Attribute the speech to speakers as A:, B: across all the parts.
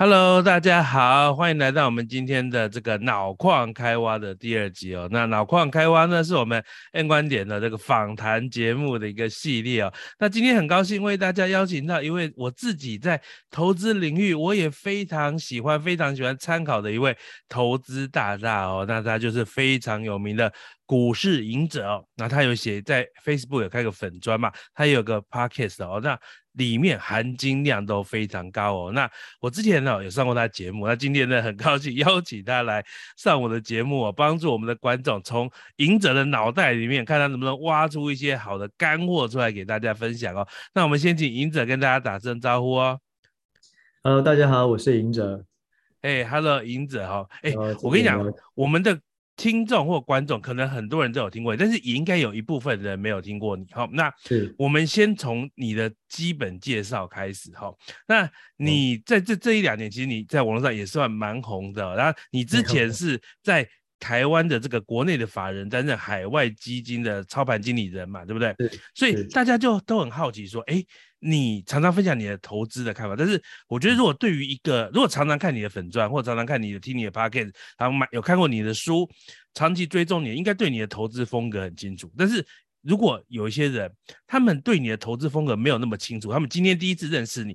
A: Hello，大家好，欢迎来到我们今天的这个脑矿开挖的第二集哦。那脑矿开挖呢，是我们 N 观点的这个访谈节目的一个系列哦。那今天很高兴为大家邀请到一位我自己在投资领域我也非常喜欢、非常喜欢参考的一位投资大大哦。那他就是非常有名的股市赢者哦。那他有写在 Facebook 有开个粉专嘛，他也有个 Podcast 哦。那里面含金量都非常高哦。那我之前呢有上过他节目，那今天呢很高兴邀请他来上我的节目哦，帮助我们的观众从隐者的脑袋里面看他能不能挖出一些好的干货出来给大家分享哦。那我们先请隐者跟大家打声招呼哦。
B: Hello，大家好，我是隐者。
A: 哎，Hello，隐者哈。哎，我跟你讲，我们的。听众或观众可能很多人都有听过，但是也应该有一部分人没有听过你。好，那我们先从你的基本介绍开始。哈，那你在这这一两年，其实你在网络上也算蛮红的。然后你之前是在台湾的这个国内的法人担任海外基金的操盘经理人嘛，对不对？对。所以大家就都很好奇说，哎。你常常分享你的投资的看法，但是我觉得，如果对于一个如果常常看你的粉钻，或者常常看你的听你的 podcast，然后买有看过你的书，长期追踪你，应该对你的投资风格很清楚。但是如果有一些人，他们对你的投资风格没有那么清楚，他们今天第一次认识你，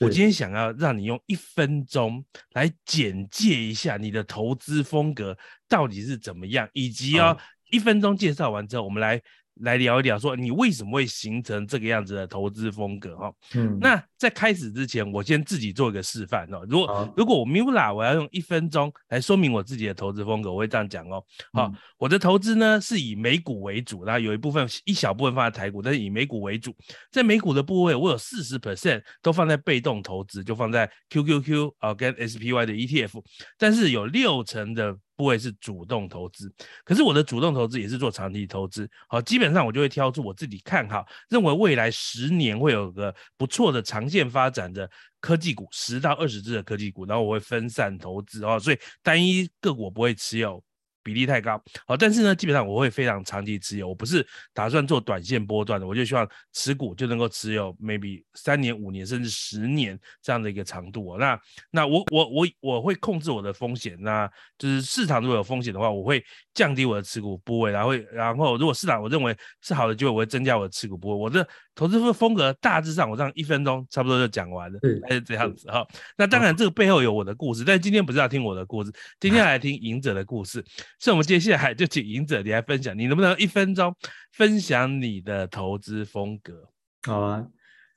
A: 我今天想要让你用一分钟来简介一下你的投资风格到底是怎么样，以及哦，一分钟介绍完之后，我们来。来聊一聊，说你为什么会形成这个样子的投资风格哈？嗯，那在开始之前，我先自己做一个示范哦。如果如果我 Mula 我要用一分钟来说明我自己的投资风格，我会这样讲哦。好，嗯，我的投资呢是以美股为主，然后有一部分一小部分放在台股，但是以美股为主。在美股的部位，我有四十 percent 都放在被动投资，就放在 QQQ 啊跟 SPY 的 ETF，但是有六成的。部位是主动投资，可是我的主动投资也是做长期投资。好，基本上我就会挑出我自己看好，认为未来十年会有个不错的长线发展的科技股，十到二十只的科技股，然后我会分散投资哦，所以单一个股我不会持有。比例太高，好，但是呢，基本上我会非常长期持有，我不是打算做短线波段的，我就希望持股就能够持有 maybe 三年、五年甚至十年这样的一个长度哦。那那我我我我会控制我的风险，那就是市场如果有风险的话，我会降低我的持股部位，然后然后如果市场我认为是好的机会，我会增加我的持股部位。我的投资风格大致上我这样一分钟差不多就讲完了，还是这样子哈。那当然这个背后有我的故事，但今天不是要听我的故事，今天来听赢者的故事。所以，我们接下来就请赢者你来分享，你能不能一分钟分享你的投资风格？
B: 好啊，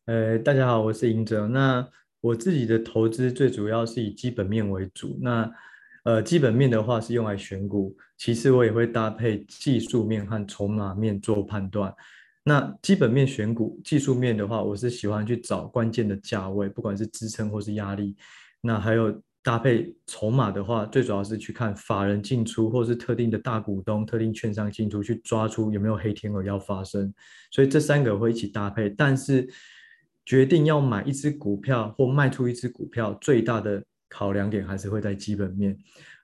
B: 呃，大家好，我是赢者。那我自己的投资最主要是以基本面为主。那呃，基本面的话是用来选股，其次我也会搭配技术面和筹码面做判断。那基本面选股，技术面的话，我是喜欢去找关键的价位，不管是支撑或是压力。那还有。搭配筹码的话，最主要是去看法人进出，或是特定的大股东、特定券商进出，去抓出有没有黑天鹅要发生。所以这三个会一起搭配，但是决定要买一只股票或卖出一只股票，最大的考量点还是会在基本面。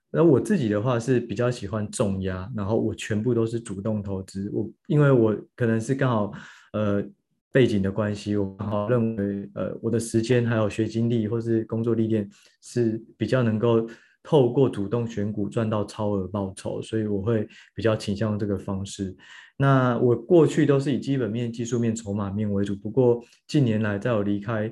B: 那我自己的话是比较喜欢重压，然后我全部都是主动投资。我因为我可能是刚好呃。背景的关系，我刚好认为，呃，我的时间还有学经历或是工作历练是比较能够透过主动选股赚到超额报酬，所以我会比较倾向这个方式。那我过去都是以基本面、技术面、筹码面为主，不过近年来在我离开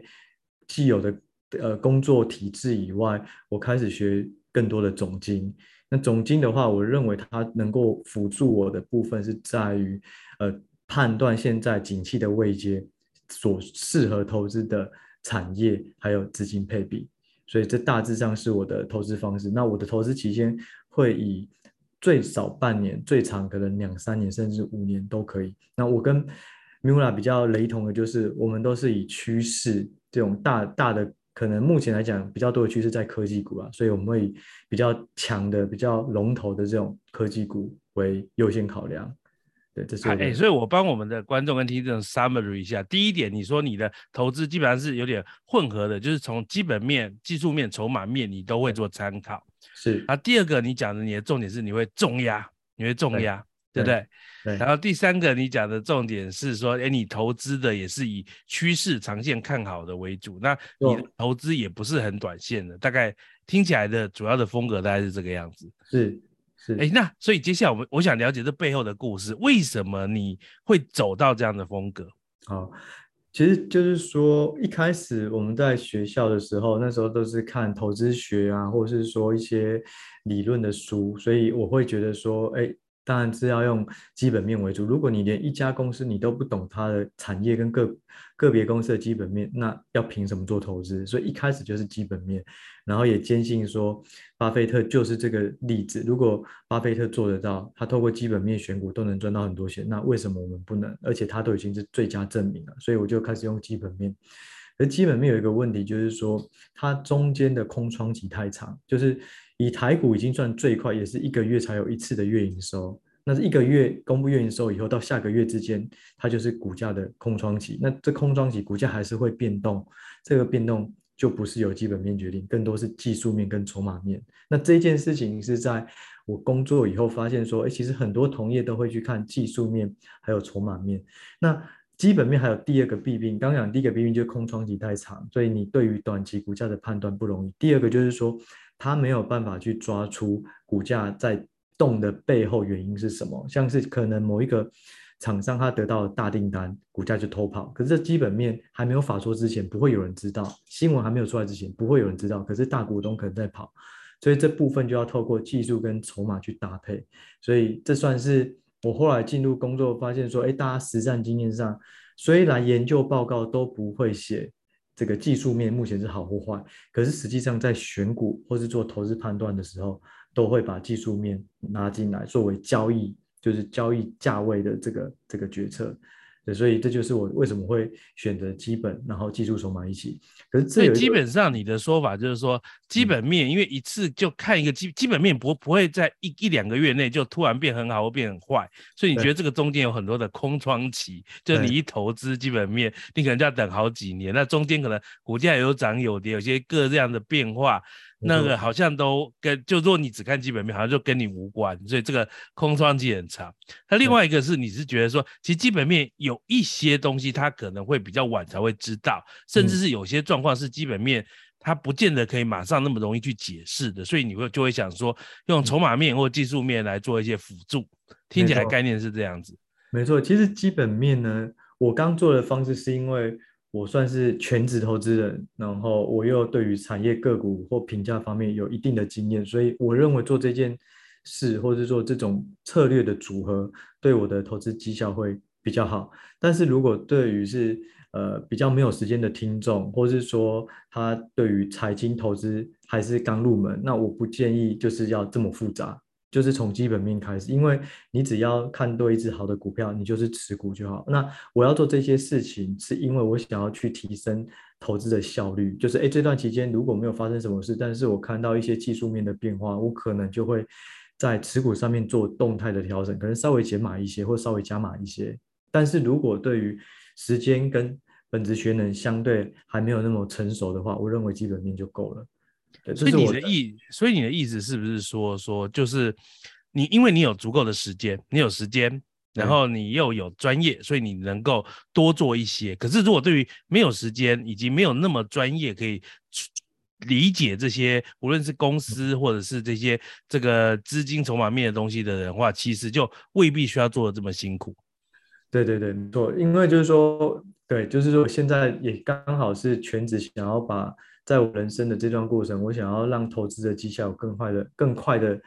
B: 既有的呃工作体制以外，我开始学更多的总经。那总经的话，我认为它能够辅助我的部分是在于，呃。判断现在景气的位阶，所适合投资的产业还有资金配比，所以这大致上是我的投资方式。那我的投资期间会以最少半年，最长可能两三年甚至五年都可以。那我跟 Mula 比较雷同的就是，我们都是以趋势这种大大的，可能目前来讲比较多的趋势在科技股啊，所以我们会以比较强的、比较龙头的这种科技股为优先考量。哎、欸，所以我帮我们的观众跟听众 summary 一下。第一点，你说你的投资基本上是有点混合的，就是从基本面、技术面、筹码面你都会做参考。是。啊，第二个你讲的你的重点是你会重压，你会重压。
A: 对不对？
B: 对。
A: 然后第三个，你讲的重点是说，哎，你投资的也是以趋势长线看好的为主，那你的投资也不是很短线的，大概听起来的主要的风格大概是这个样子。
B: 是是。
A: 哎，那所以接下来我们我想了解这背后的故事，为什么你会走到这样的风格？
B: 好。其实就是说，一开始我们在学校的时候，那时候都是看投资学啊，或者是说一些理论的书，所以我会觉得说，哎。当然是要用基本面为主。如果你连一家公司你都不懂它的产业跟个个别公司的基本面，那要凭什么做投资？所以一开始就是基本面，然后也坚信说，巴菲特就是这个例子。如果巴菲特做得到，他透过基本面选股都能赚到很多钱，那为什么我们不能？而且他都已经是最佳证明了，所以我就开始用基本面。而基本面有一个问题，就是说它中间的空窗期太长，就是。以台股已经算最快，也是一个月才有一次的月营收。那是一个月公布月营收以后，到下个月之间，它就是股价的空窗期。那这空窗期股价还是会变动，这个变动就不是由基本面决定，更多是技术面跟筹码面。那这件事情是在我工作以后发现说，哎，其实很多同业都会去看技术面还有筹码面。那基本面还有第二个弊病，刚讲第一个弊病就是空窗期太长，所以你对于短期股价的判断不容易。第二个就是说。他没有办法去抓出股价在动的背后原因是什么，像是可能某一个厂商他得到大订单，股价就偷跑。可是这基本面还没有法说之前，不会有人知道；新闻还没有出来之前，不会有人知道。可是大股东可能在跑，所以这部分就要透过技术跟筹码去搭配。所以这算是我后来进入工作发现说，哎，大家实战经验上，虽然研究报告都不会写。这个技术面目前是好或坏，可是实际上在选股或是做投资判断的时候，都会把技术面拿进来作为交易，就是交易价位的这个这个决策。所以这就是我为什么会选择基本，然后技术筹码一起。可是这
A: 基本上你的说法就是说，基本面因为一次就看一个基基本面不不会在一一两个月内就突然变很好或变很坏，所以你觉得这个中间有很多的空窗期，就你一投资基本面，你可能就要等好几年，那中间可能股价有涨有跌，有些各这样的变化。那个好像都跟，就如果你只看基本面，好像就跟你无关，所以这个空窗期很长。那另外一个是，你是觉得说，其实基本面有一些东西，它可能会比较晚才会知道，甚至是有些状况是基本面它不见得可以马上那么容易去解释的，所以你会就会想说，用筹码面或技术面来做一些辅助。听起来概念是这样子。
B: 没错，其实基本面呢，我刚做的方式是因为。我算是全职投资人，然后我又对于产业个股或评价方面有一定的经验，所以我认为做这件事或者是做这种策略的组合，对我的投资绩效会比较好。但是如果对于是呃比较没有时间的听众，或是说他对于财经投资还是刚入门，那我不建议就是要这么复杂。就是从基本面开始，因为你只要看对一只好的股票，你就是持股就好。那我要做这些事情，是因为我想要去提升投资的效率。就是诶，这段期间如果没有发生什么事，但是我看到一些技术面的变化，我可能就会在持股上面做动态的调整，可能稍微减码一些，或稍微加码一些。但是如果对于时间跟本质学能相对还没有那么成熟的话，我认为基本面就够了。
A: 所以你的意，所以你的意思是不是说说就是你，因为你有足够的时间，你有时间，然后你又有专业，所以你能够多做一些。可是如果对于没有时间以及没有那么专业可以理解这些，无论是公司或者是这些这个资金筹码面的东西的人的话，其实就未必需要做的这么辛苦。
B: 对对对，没错，因为就是说，对，就是说现在也刚好是全职想要把。在我人生的这段过程，我想要让投资的绩效更快的、更快的、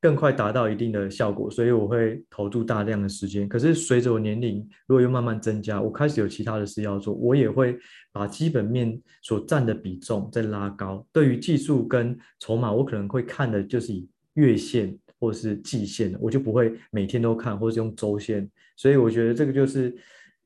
B: 更快达到一定的效果，所以我会投注大量的时间。可是随着我年龄如果又慢慢增加，我开始有其他的事要做，我也会把基本面所占的比重再拉高。对于技术跟筹码，我可能会看的就是以月线或是季线，我就不会每天都看，或是用周线。所以我觉得这个就是。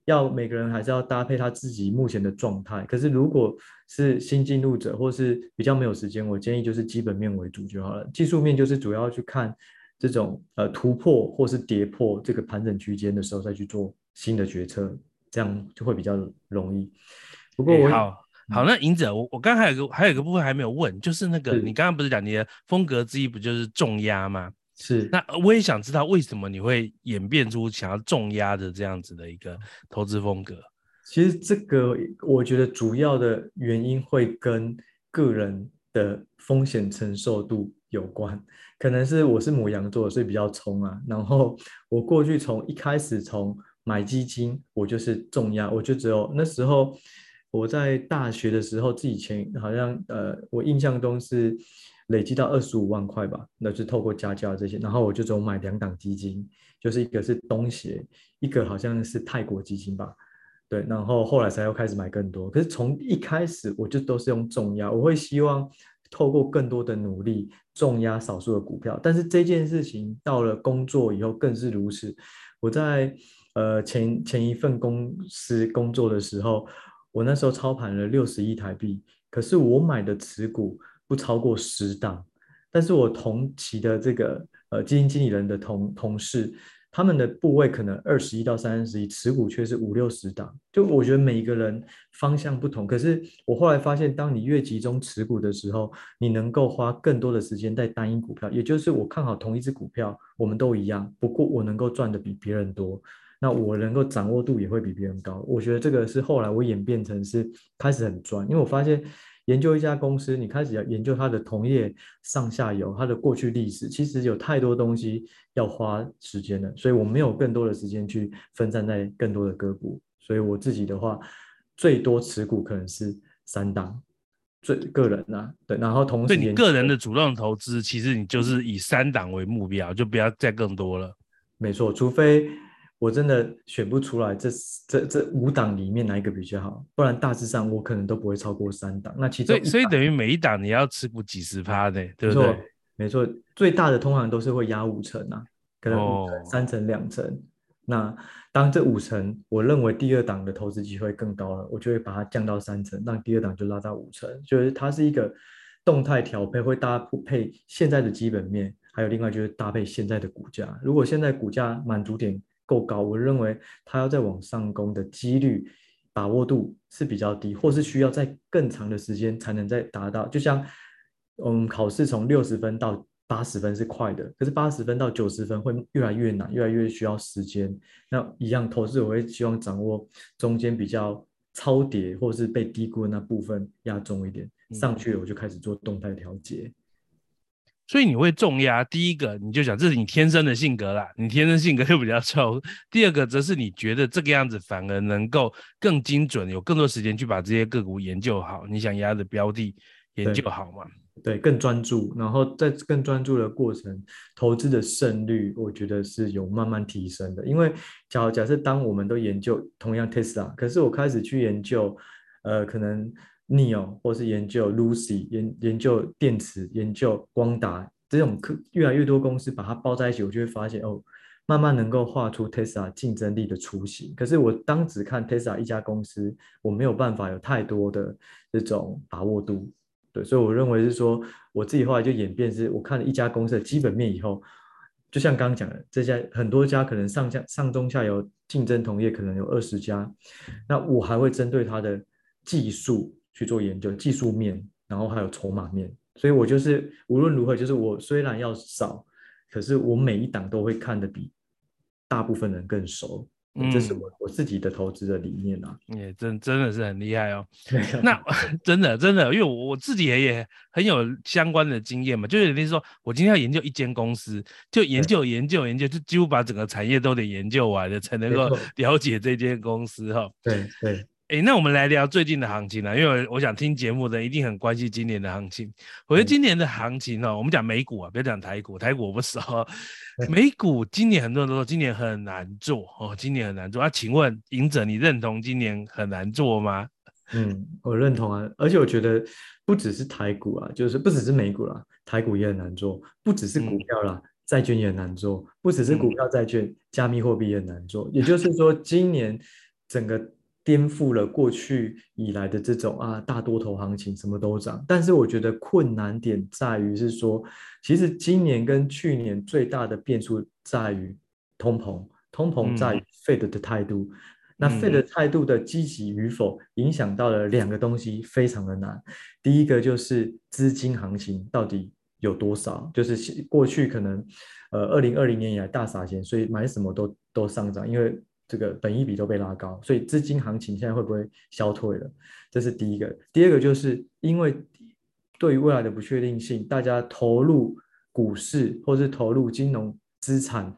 B: 要每个人还是要搭配他自己目前的状态。可是如果是新进入者或是比较没有时间，我建议就是基本面为主就好了。技术面就是主要去看这种呃突破或是跌破这个盘整区间的时候再去做新的决策，这样就会比较容易。不过我、
A: 欸、好好，那隐者，我我刚刚还有个还有一个部分还没有问，就是那个你刚刚不是讲你的风格之一不就是重压吗？
B: 是。
A: 那我也想知道为什么你会演变出想要重压的这样子的一个投资风格？
B: 其实这个我觉得主要的原因会跟个人的风险承受度有关，可能是我是母羊座，所以比较冲啊。然后我过去从一开始从买基金，我就是重压，我就只有那时候我在大学的时候，自己钱好像呃，我印象中是累积到二十五万块吧，那是透过家教这些，然后我就只有买两档基金，就是一个是东协，一个好像是泰国基金吧。对，然后后来才又开始买更多。可是从一开始我就都是用重压，我会希望透过更多的努力重压少数的股票。但是这件事情到了工作以后更是如此。我在呃前前一份公司工作的时候，我那时候操盘了六十亿台币，可是我买的持股不超过十档，但是我同期的这个呃基金经理人的同同事。他们的部位可能二十一到三十一，持股却是五六十档。就我觉得每一个人方向不同，可是我后来发现，当你越集中持股的时候，你能够花更多的时间在单一股票。也就是我看好同一只股票，我们都一样，不过我能够赚的比别人多，那我能够掌握度也会比别人高。我觉得这个是后来我演变成是开始很专，因为我发现。研究一家公司，你开始要研究它的同业上下游，它的过去历史，其实有太多东西要花时间了，所以我没有更多的时间去分散在更多的个股。所以我自己的话，最多持股可能是三档，最个人啊，对，然后同时
A: 对你个人的主动投资，其实你就是以三档为目标，就不要再更多了。
B: 没错，除非。我真的选不出来这这这五档里面哪一个比较好，不然大致上我可能都不会超过三档。那其中，
A: 所以等于每一档你要持股几十趴的，对不对？
B: 没错，最大的通常都是会压五成啊，可能五成、三成、两成。那当这五成，我认为第二档的投资机会更高了，我就会把它降到三成，让第二档就拉到五成。就是它是一个动态调配，会搭配现在的基本面，还有另外就是搭配现在的股价。如果现在股价满足点够高，我认为它要再往上攻的几率把握度是比较低，或是需要在更长的时间才能再达到。就像，嗯，考试从六十分到八十分是快的，可是八十分到九十分会越来越难，越来越需要时间。那一样，投资我会希望掌握中间比较超跌或是被低估的那部分压重一点，上去了我就开始做动态调节。
A: 所以你会重压，第一个你就想这是你天生的性格啦，你天生性格就比较臭。第二个则是你觉得这个样子反而能够更精准，有更多时间去把这些个股研究好，你想压的标的研究好嘛？
B: 对，更专注，然后在更专注的过程，投资的胜率我觉得是有慢慢提升的。因为假假设当我们都研究同样 Tesla，可是我开始去研究，呃，可能。Neo 或是研究 Lucy 研研究电池研究光达这种科越来越多公司把它包在一起，我就会发现哦，慢慢能够画出 Tesla 竞争力的雏形。可是我当只看 Tesla 一家公司，我没有办法有太多的这种把握度。对，所以我认为是说，我自己后来就演变是，我看了一家公司的基本面以后，就像刚刚讲的，这家很多家可能上下上中下游竞争同业可能有二十家，那我还会针对它的技术。去做研究，技术面，然后还有筹码面，所以我就是无论如何，就是我虽然要少，可是我每一档都会看得比大部分人更熟，嗯，这是我我自己的投资的理念啊，
A: 也真真的是很厉害哦。那 真的真的，因为我我自己也也很有相关的经验嘛，就是等于说我今天要研究一间公司，就研究研究研究，就几乎把整个产业都得研究完了，才能够了解这间公司哈。
B: 对对。
A: 哎，那我们来聊最近的行情了，因为我想听节目的一定很关心今年的行情。我觉得今年的行情哦，我们讲美股啊，不要讲台股，台股我不熟。美股今年很多人都说今年很难做哦，今年很难做啊。请问赢者，你认同今年很难做吗？
B: 嗯，我认同啊，而且我觉得不只是台股啊，就是不只是美股啦，台股也很难做，不只是股票啦，嗯、债券也很难做，不只是股票、债券、加密货币也很难做。也就是说，今年整个。颠覆了过去以来的这种啊大多头行情，什么都涨。但是我觉得困难点在于是说，其实今年跟去年最大的变数在于通膨，通膨在于 Fed 的态度。嗯、那 Fed 态度的积极与否，影响到了两个东西，非常的难。第一个就是资金行情到底有多少，就是过去可能呃二零二零年以来大撒钱，所以买什么都都上涨，因为这个本益比都被拉高，所以资金行情现在会不会消退了？这是第一个。第二个就是因为对于未来的不确定性，大家投入股市或是投入金融资产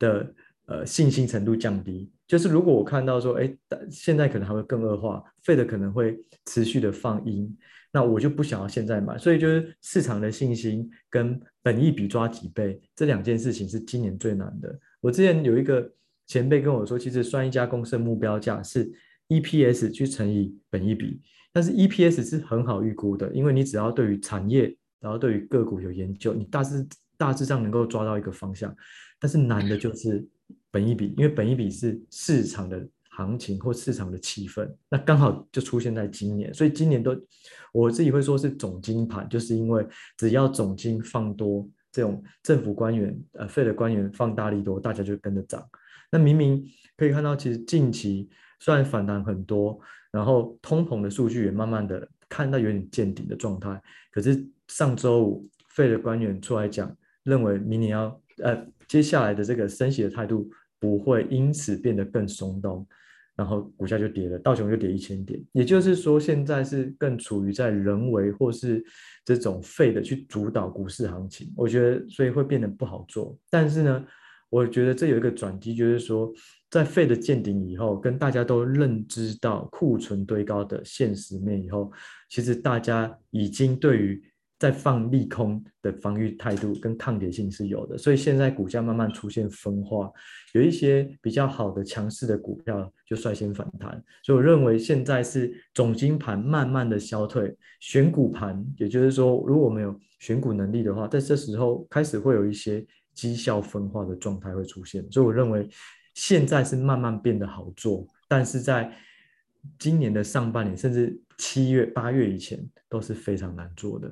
B: 的呃信心程度降低。就是如果我看到说，哎，现在可能还会更恶化，Fed 可能会持续的放鹰，那我就不想要现在买。所以就是市场的信心跟本益比抓几倍这两件事情是今年最难的。我之前有一个前辈跟我说，其实算一家公司的目标价是 EPS 去乘以本一比，但是 EPS 是很好预估的，因为你只要对于产业，然后对于个股有研究，你大致大致上能够抓到一个方向，但是难的就是。本一比，因为本一比是市场的行情或市场的气氛，那刚好就出现在今年，所以今年都我自己会说是总金盘，就是因为只要总金放多，这种政府官员呃费的官员放大力多，大家就跟着涨。那明明可以看到，其实近期虽然反弹很多，然后通膨的数据也慢慢的看到有点见顶的状态，可是上周五费的官员出来讲，认为明年要呃接下来的这个升息的态度。不会因此变得更松动，然后股价就跌了，道琼就跌一千点。也就是说，现在是更处于在人为或是这种废的去主导股市行情。我觉得，所以会变得不好做。但是呢，我觉得这有一个转机，就是说，在废的见顶以后，跟大家都认知到库存堆高的现实面以后，其实大家已经对于。在放利空的防御态度跟抗跌性是有的，所以现在股价慢慢出现分化，有一些比较好的强势的股票就率先反弹，所以我认为现在是总经盘慢慢的消退，选股盘，也就是说，如果没有选股能力的话，在这时候开始会有一些绩效分化的状态会出现，所以我认为现在是慢慢变得好做，但是在今年的上半年甚至七月八月以前都是非常难做的。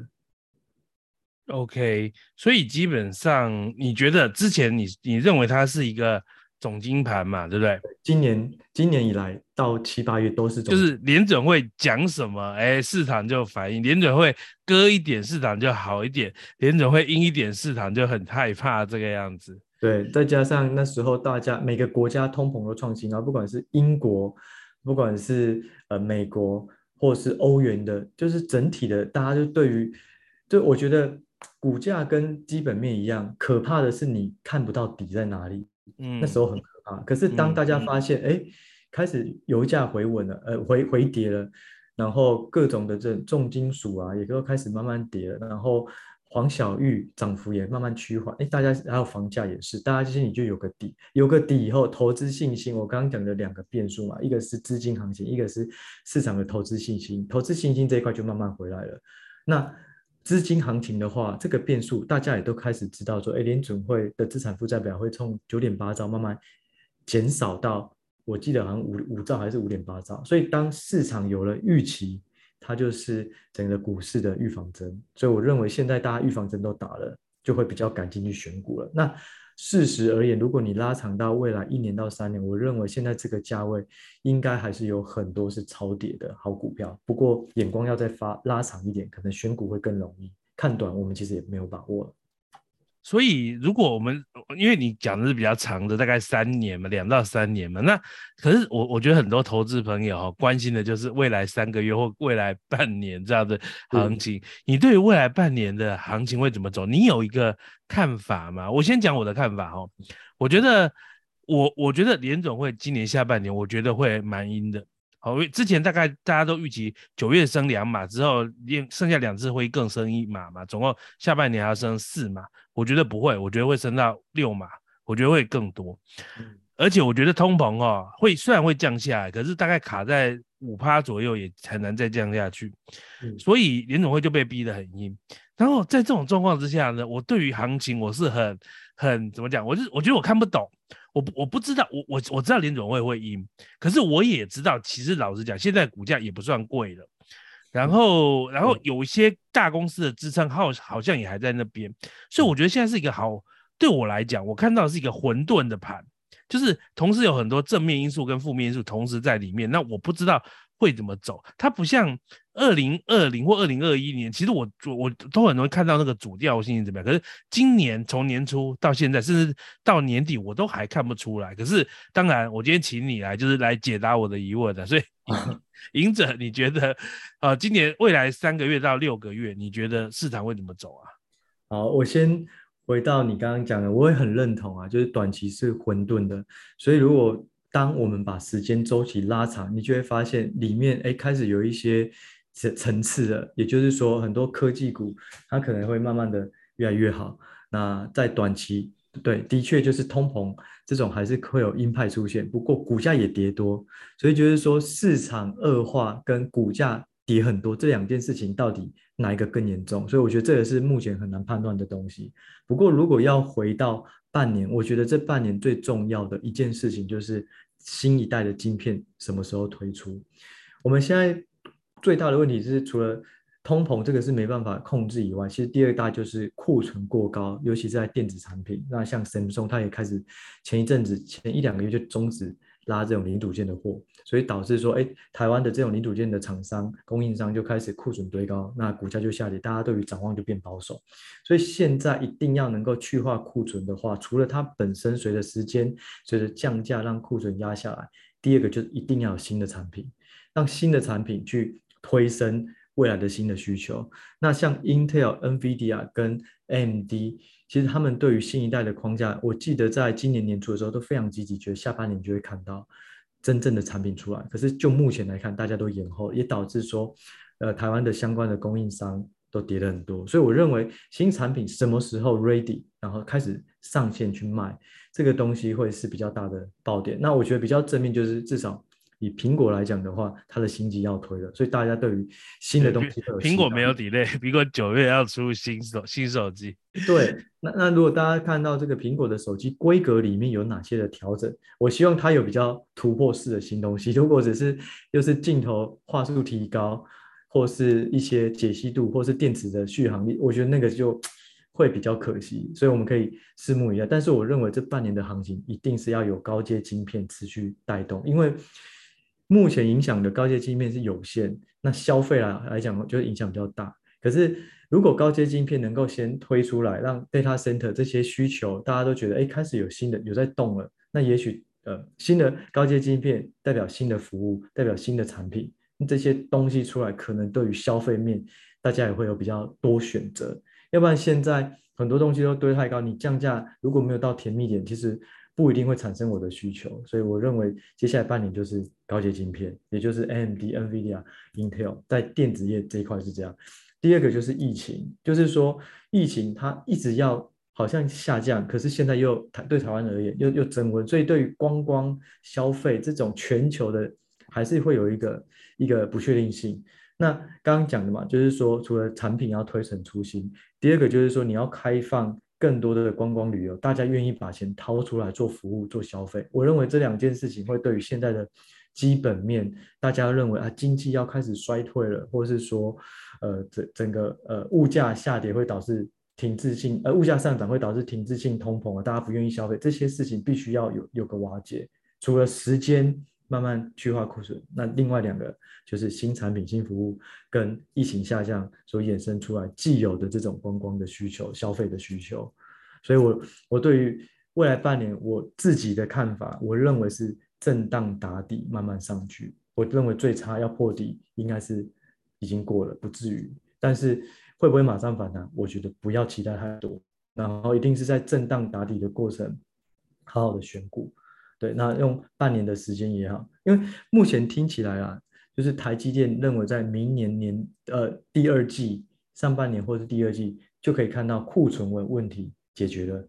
A: OK，所以基本上你觉得之前你你认为它是一个总金盘嘛，对不对？
B: 今年今年以来到七八月都是总，
A: 就是联准会讲什么，哎，市场就反应；联准会割一点，市场就好一点；联准会阴一点，市场就很害怕这个样子。
B: 对，再加上那时候大家每个国家通膨都创新高，不管是英国，不管是呃美国，或是欧元的，就是整体的大家就对于，就我觉得。股价跟基本面一样，可怕的是你看不到底在哪里。嗯，那时候很可怕。可是当大家发现，哎、嗯嗯，开始油价回稳了，呃，回回跌了，然后各种的这重金属啊，也都开始慢慢跌了，然后黄小玉涨幅也慢慢趋缓。哎，大家还有房价也是，大家心里就有个底，有个底以后，投资信心，我刚刚讲的两个变数嘛，一个是资金行情，一个是市场的投资信心。投资信心这一块就慢慢回来了。那资金行情的话，这个变数大家也都开始知道说，哎，联准会的资产负债表会从九点八兆慢慢减少到，我记得好像五五兆还是五点八兆。所以当市场有了预期，它就是整个股市的预防针。所以我认为现在大家预防针都打了，就会比较敢进去选股了。那事实而言，如果你拉长到未来一年到三年，我认为现在这个价位应该还是有很多是超跌的好股票。不过眼光要再发拉长一点，可能选股会更容易。看短，我们其实也没有把握了。
A: 所以，如果我们因为你讲的是比较长的，大概三年嘛，两到三年嘛，那可是我我觉得很多投资朋友哈关心的就是未来三个月或未来半年这样的 行情。你对于未来半年的行情会怎么走？你有一个看法吗？我先讲我的看法哈，我觉得我我觉得联总会今年下半年我觉得会蛮阴的。好，之前大概大家都预期九月升两码之后，剩下两次会更升一码嘛，总共下半年还要升四码。我觉得不会，我觉得会升到六码，我觉得会更多。而且我觉得通膨哦，会虽然会降下来，可是大概卡在五趴左右，也很难再降下去。所以联总会就被逼得很硬。然后在这种状况之下呢，我对于行情我是很很怎么讲？我是我觉得我看不懂。我我不知道，我我我知道联总会会阴，可是我也知道，其实老实讲，现在股价也不算贵了，然后然后有一些大公司的支撑好好像也还在那边，所以我觉得现在是一个好，对我来讲，我看到是一个混沌的盘，就是同时有很多正面因素跟负面因素同时在里面，那我不知道会怎么走，它不像二零二零或二零二一年，其实我我我都很容易看到那个主调性怎么样。可是今年从年初到现在，甚至到年底，我都还看不出来。可是当然，我今天请你来就是来解答我的疑问的。所以，赢者，你觉得呃，今年未来三个月到六个月，你觉得市场会怎么走啊？
B: 好，我先回到你刚刚讲的，我也很认同啊，就是短期是混沌的。所以如果当我们把时间周期拉长，你就会发现里面哎开始有一些层层次的，也就是说很多科技股它可能会慢慢的越来越好。那在短期，对，的确就是通膨这种还是会有鹰派出现，不过股价也跌多，所以就是说市场恶化跟股价跌很多这两件事情到底哪一个更严重？所以我觉得这也是目前很难判断的东西。不过如果要回到半年，我觉得这半年最重要的一件事情就是。新一代的晶片什么时候推出？我们现在最大的问题是，除了通膨这个是没办法控制以外，其实第二大就是库存过高，尤其是在电子产品。那像 Samsung，它也开始前一阵子前一两个月就终止。拉这种零组件的货，所以导致说，哎，台湾的这种零组件的厂商、供应商就开始库存堆高，那股价就下跌，大家对于展望就变保守。所以现在一定要能够去化库存的话，除了它本身随着时间、随着降价让库存压下来，第二个就是一定要有新的产品，让新的产品去推升未来的新的需求。那像 Intel、NVIDIA 跟 AMD。其实他们对于新一代的框架，我记得在今年年初的时候都非常积极，觉得下半年就会看到真正的产品出来。可是就目前来看，大家都延后，也导致说，呃，台湾的相关的供应商都跌了很多。所以我认为新产品什么时候 ready，然后开始上线去卖，这个东西会是比较大的爆点。那我觉得比较正面就是至少。以苹果来讲的话，它的新机要推了，所以大家对于新的东西都有，
A: 苹果没有 delay，苹果九月要出新手新手机。
B: 对，那那如果大家看到这个苹果的手机规格里面有哪些的调整，我希望它有比较突破式的新东西。如果只是又是镜头画素提高，或是一些解析度，或是电池的续航力，我觉得那个就会比较可惜。所以我们可以拭目以待。但是我认为这半年的行情一定是要有高阶晶片持续带动，因为。目前影响的高阶晶片是有限，那消费来来讲就是影响比较大。可是如果高阶晶片能够先推出来，让 data center 这些需求大家都觉得哎，开始有新的有在动了，那也许呃新的高阶晶片代表新的服务，代表新的产品，这些东西出来，可能对于消费面大家也会有比较多选择。要不然现在很多东西都堆太高，你降价如果没有到甜蜜点，其实。不一定会产生我的需求，所以我认为接下来半年就是高阶晶片，也就是 AMD、NVIDIA、Intel 在电子业这一块是这样。第二个就是疫情，就是说疫情它一直要好像下降，可是现在又台对台湾而言又又增温，所以对于观光消费这种全球的还是会有一个一个不确定性。那刚刚讲的嘛，就是说除了产品要推陈出新，第二个就是说你要开放。更多的观光旅游，大家愿意把钱掏出来做服务、做消费。我认为这两件事情会对于现在的基本面，大家认为啊，经济要开始衰退了，或是说，呃，整整个呃物价下跌会导致停滞性，呃物价上涨会导致停滞性通膨啊，大家不愿意消费，这些事情必须要有有个瓦解。除了时间。慢慢去化库存，那另外两个就是新产品、新服务跟疫情下降所衍生出来既有的这种观光的需求、消费的需求。所以我，我对于未来半年我自己的看法，我认为是震荡打底，慢慢上去。我认为最差要破底，应该是已经过了，不至于。但是会不会马上反弹？我觉得不要期待太多，然后一定是在震荡打底的过程，好好的选股。对，那用半年的时间也好，因为目前听起来啊，就是台积电认为在明年年呃第二季上半年或是第二季就可以看到库存问问题解决了。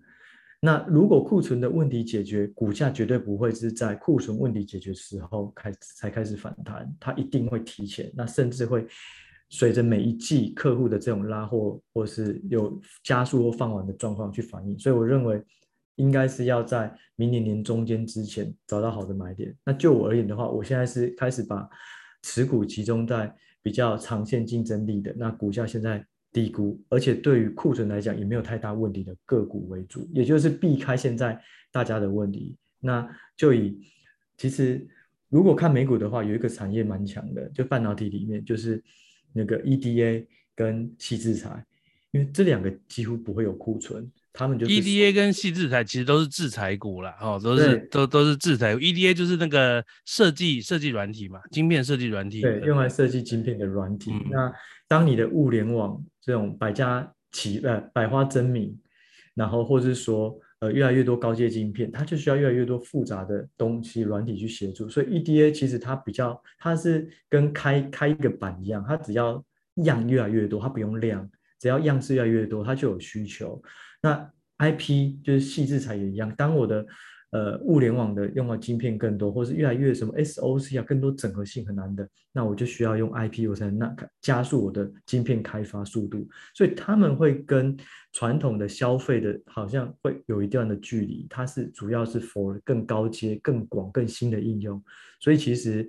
B: 那如果库存的问题解决，股价绝对不会是在库存问题解决时候开才开始反弹，它一定会提前，那甚至会随着每一季客户的这种拉货或是有加速或放缓的状况去反应。所以我认为。应该是要在明年年中间之前找到好的买点。那就我而言的话，我现在是开始把持股集中在比较长线竞争力的，那股价现在低估，而且对于库存来讲也没有太大问题的个股为主，也就是避开现在大家的问题。那就以其实如果看美股的话，有一个产业蛮强的，就半导体里面就是那个 EDA 跟细制材，因为这两个几乎不会有库存。他们就
A: EDA 跟矽智财其实都是制裁股啦，哦，都是都都是制裁股。EDA 就是那个设计设计软体嘛，晶片设计软体，
B: 对，用来设计晶片的软体。嗯、那当你的物联网这种百家齐呃百花争鸣，然后或是说呃越来越多高阶晶片，它就需要越来越多复杂的东西软体去协助。所以 EDA 其实它比较它是跟开开一个板一样，它只要样越来越多，它不用量，只要样式越来越多，它就有需求。那 IP 就是矽智财也一样，当我的呃物联网的用到晶片更多，或是越来越什么 SOC 啊，更多整合性很难的，那我就需要用 IP，我才能那加速我的晶片开发速度。所以他们会跟传统的消费的好像会有一段的距离，它是主要是 for 更高阶、更广、更新的应用。所以其实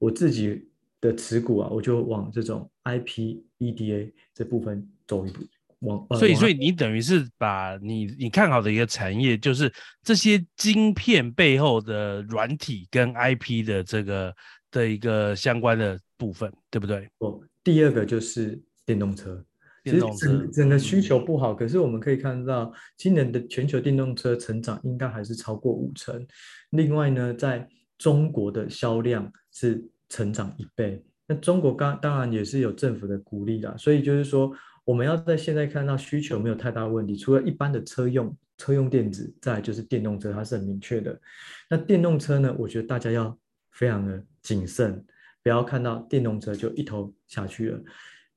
B: 我自己的持股啊，我就往这种 IP EDA 这部分走一步往。
A: 所以，所以你等于是把你你看好的一个产业，就是这些晶片背后的软体跟 IP 的这个的一个相关的部分，对不对？
B: 哦，第二个就是电动车，电动车整，整个需求不好，可是我们可以看到今年的全球电动车成长应该还是超过五成。另外呢，在中国的销量是成长一倍，那中国刚当然也是有政府的鼓励啦，所以就是说。我们要在现在看到需求没有太大问题，除了一般的车用车用电子，再就是电动车，它是很明确的。那电动车呢？我觉得大家要非常的谨慎，不要看到电动车就一头下去了。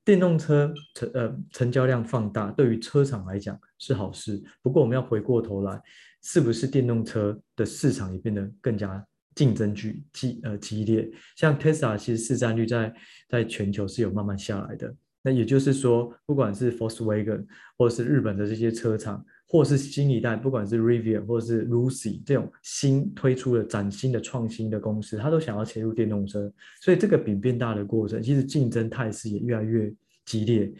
B: 电动车成呃成交量放大，对于车厂来讲是好事。不过我们要回过头来，是不是电动车的市场也变得更加竞争剧激呃激烈？像 Tesla 其实市占率在在全球是有慢慢下来的。那也就是说，不管是 Volkswagen 或是日本的这些车厂，或是新一代，不管是 Rivian 或是 Lucy 这种新推出的崭新的创新的公司，它都想要切入电动车，所以这个饼变大的过程，其实竞争态势也越来越激烈。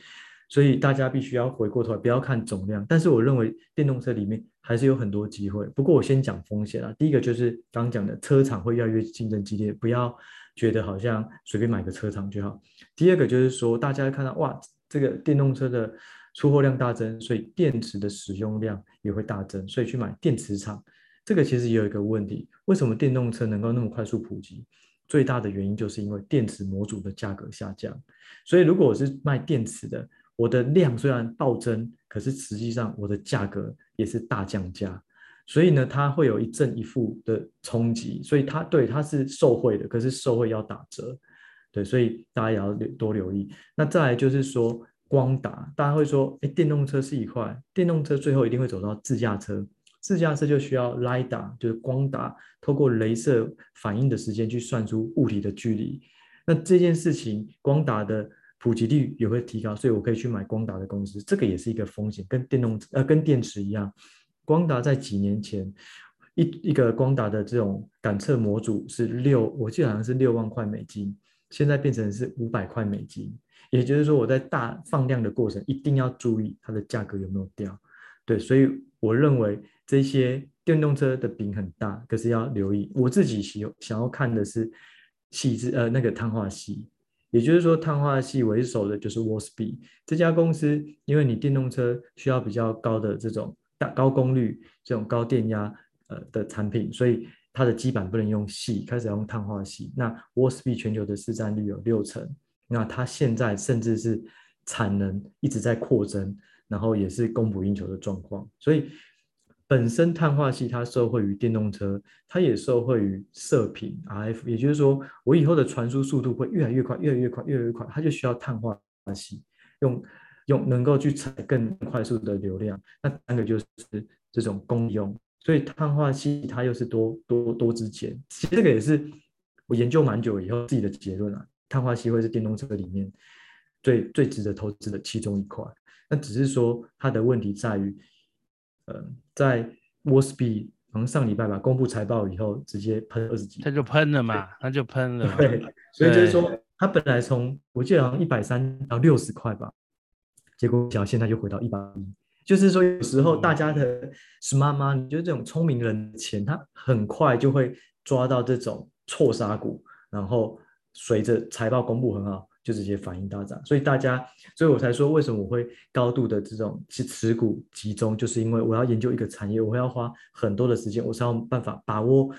B: 所以大家必须要回过头来，不要看总量。但是我认为电动车里面还是有很多机会。不过我先讲风险啊，第一个就是刚讲的车厂会越来越竞争激烈，不要。觉得好像随便买个车厂就好。第二个就是说，大家看到哇，这个电动车的出货量大增，所以电池的使用量也会大增，所以去买电池厂。这个其实也有一个问题，为什么电动车能够那么快速普及？最大的原因就是因为电池模组的价格下降。所以如果我是卖电池的，我的量虽然暴增，可是实际上我的价格也是大降价。所以呢，它会有一正一负的冲击，所以它对它是受惠的，可是受惠要打折，对，所以大家也要多留意。那再来就是说，光打，大家会说，哎，电动车是一块，电动车最后一定会走到自驾车，自驾车就需要 l i 就是光打，透过雷射反应的时间去算出物体的距离。那这件事情，光打的普及率也会提高，所以我可以去买光打的公司，这个也是一个风险，跟电动呃跟电池一样。光达在几年前，一一个光达的这种感测模组是六，我记得好像是六万块美金，现在变成是五百块美金。也就是说，我在大放量的过程一定要注意它的价格有没有掉。对，所以我认为这些电动车的饼很大，可是要留意。我自己喜想要看的是矽智呃那个碳化矽，也就是说碳化矽为首的就是 WOSPI 这家公司，因为你电动车需要比较高的这种。高功率这种高电压呃的产品，所以它的基板不能用矽，开始要用碳化矽。那 Wolfspeed 全球的市占率有六成，那它现在甚至是产能一直在扩增，然后也是供不应求的状况。所以本身碳化矽它受惠于电动车，它也受惠于射频 RF，也就是说我以后的传输速度会越来越快，越来越快，越来越快，它就需要碳化矽用。用能够去采更快速的流量，那三个就是这种公用，所以碳化矽它又是多多多值钱。其实这个也是我研究蛮久以后自己的结论啊，碳化矽会是电动车里面最最值得投资的其中一块。那只是说它的问题在于，呃，在 Wolfspeed 好像上礼拜吧公布财报以后，直接喷二十几，
A: 它就喷了嘛，它就喷了。
B: 对，所以就是说它本来从我记得好像一百三到六十块吧。结果小现在就回到一百一，就是说有时候大家的 smart money，就是这种聪明人的钱，他很快就会抓到这种错杀股，然后随着财报公布很好，就直接反应大涨。所以大家，所以我才说为什么我会高度的这种持持股集中，就是因为我要研究一个产业，我要花很多的时间，我才有办法把握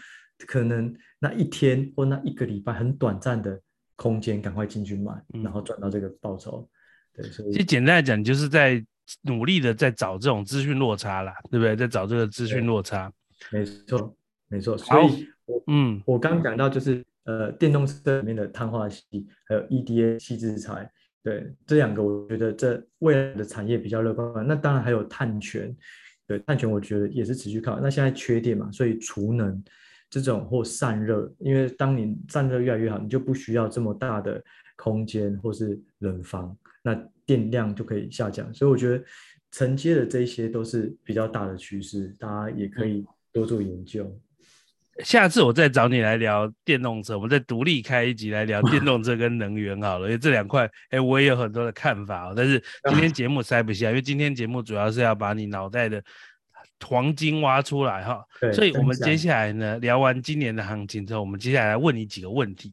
B: 可能那一天或那一个礼拜很短暂的空间，赶快进去买，然后赚到这个报酬。对，所以
A: 其实简单来讲，就是在努力的在找这种资讯落差啦，对不对？在找这个资讯落差。
B: 没错，没错。所以我，我嗯，我刚刚讲到就是。呃，电动车里面的碳化矽，还有 EDA 矽智财，对，这两个，我觉得这未来的产业比较乐观。那当然还有碳权，对，碳权我觉得也是持续靠。那现在缺电嘛，所以储能这种或散热，因为当你散热越来越好，你就不需要这么大的空间或是冷房，那电量就可以下降。所以我觉得承接的这些都是比较大的趋势，大家也可以多做研究。嗯
A: 下次我再找你来聊电动车，我们再独立开一集来聊电动车跟能源好了，因为这两块，哎，我也有很多的看法哦。但是 今天节目塞不下，因为今天节目主要是要把你脑袋的黄金挖出来哈。所以我们接下来呢，聊完今年的行情之后，我们接下来来问你几个问题。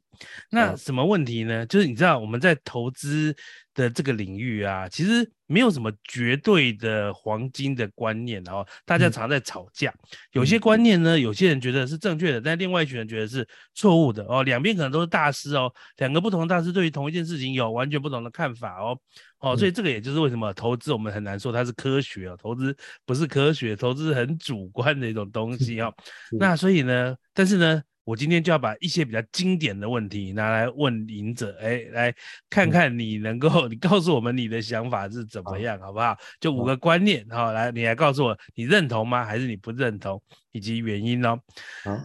A: 那什么问题呢？就是你知道我们在投资的这个领域啊，其实。没有什么绝对的黄金的观念，然后大家常在吵架。嗯、有些观念呢，有些人觉得是正确的，但另外一群人觉得是错误的哦。两边可能都是大师哦，两个不同的大师对于同一件事情有完全不同的看法哦。哦，所以这个也就是为什么投资我们很难说它是科学哦，投资不是科学，投资是很主观的一种东西哦。那所以呢，但是呢。我今天就要把一些比较经典的问题拿来问赢者，哎，来看看你能够，你告诉我们你的想法是怎么样，好，不好？就五个观念，好，来，你来告诉我，你认同吗？还是你不认同，以及原因哦。好，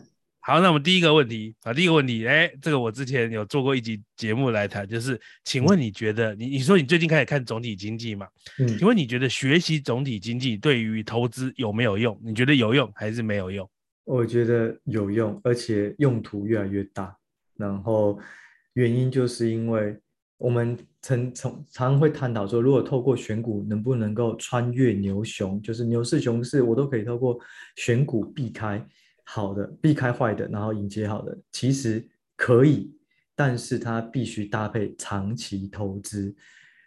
A: 好，那我们第一个问题啊，第一个问题，哎，这个我之前有做过一集节目来谈，就是，请问你觉得，你你说你最近开始看总体经济嘛？嗯，请问你觉得学习总体经济对于投资有没有用？你觉得有用还是没有用？
B: 我觉得有用，而且用途越来越大。然后原因就是因为我们曾从常常会探讨说，如果透过选股能不能够穿越牛熊，就是牛市熊市，我都可以透过选股避开好的，避开坏的，然后迎接好的。其实可以，但是它必须搭配长期投资。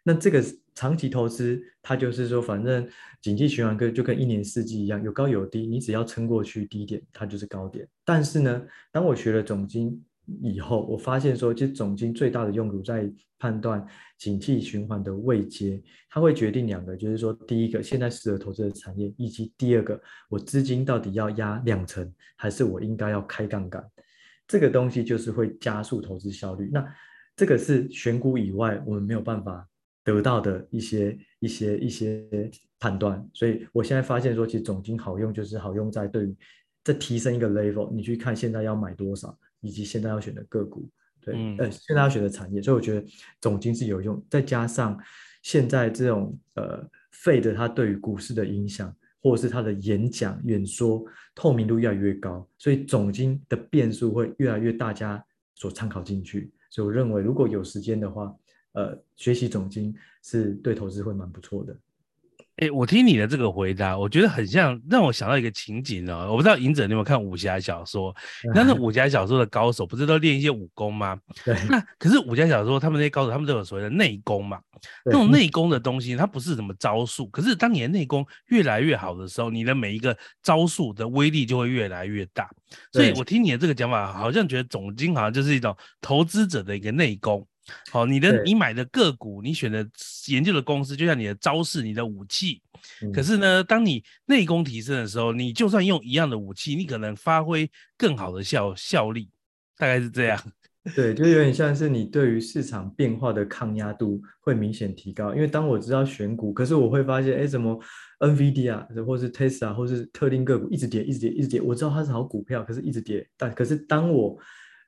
B: 那这个长期投资，它就是说，反正景气循环跟就跟一年四季一样，有高有低，你只要撑过去低点，它就是高点。但是呢，当我学了总经以后，我发现说，其实总经最大的用途在判断景气循环的位阶，它会决定两个，就是说，第一个现在适合投资的产业，以及第二个，我资金到底要压两成，还是我应该要开杠杆？这个东西就是会加速投资效率。那这个是选股以外，我们没有办法。得到的一些一些一些判断，所以我现在发现说，其实总经好用，就是好用在对于再提升一个 level，你去看现在要买多少，以及现在要选的个股，对，嗯、呃，现在要选的产业，所以我觉得总经是有用。再加上现在这种呃费的它对于股市的影响，或者是它的演讲演说透明度越来越高，所以总经的变数会越来越大家所参考进去。所以我认为，如果有时间的话，呃，学习总经是对投资会蛮不错的。
A: 哎、欸，我听你的这个回答，我觉得很像让我想到一个情景哦。我不知道影者你有没有看武侠小说？那那武侠小说的高手不是都练一些武功吗？对。那可是武侠小说他们那些高手，他们都有所谓的内功嘛。那种内功的东西，它不是什么招数。可是当你的内功越来越好的时候，你的每一个招数的威力就会越来越大。所以我听你的这个讲法，好像觉得总经好像就是一种投资者的一个内功。好，你的你买的个股，你选的研究的公司，就像你的招式、你的武器。嗯、可是呢，当你内功提升的时候，你就算用一样的武器，你可能发挥更好的效效力，大概是这样。
B: 对，就有点像是你对于市场变化的抗压度会明显提高。因为当我知道选股，可是我会发现，哎，怎么 NVIDIA 或是 Tesla 或是特定个股一直跌，一直跌，一直跌。我知道它是好股票，可是一直跌。但可是当我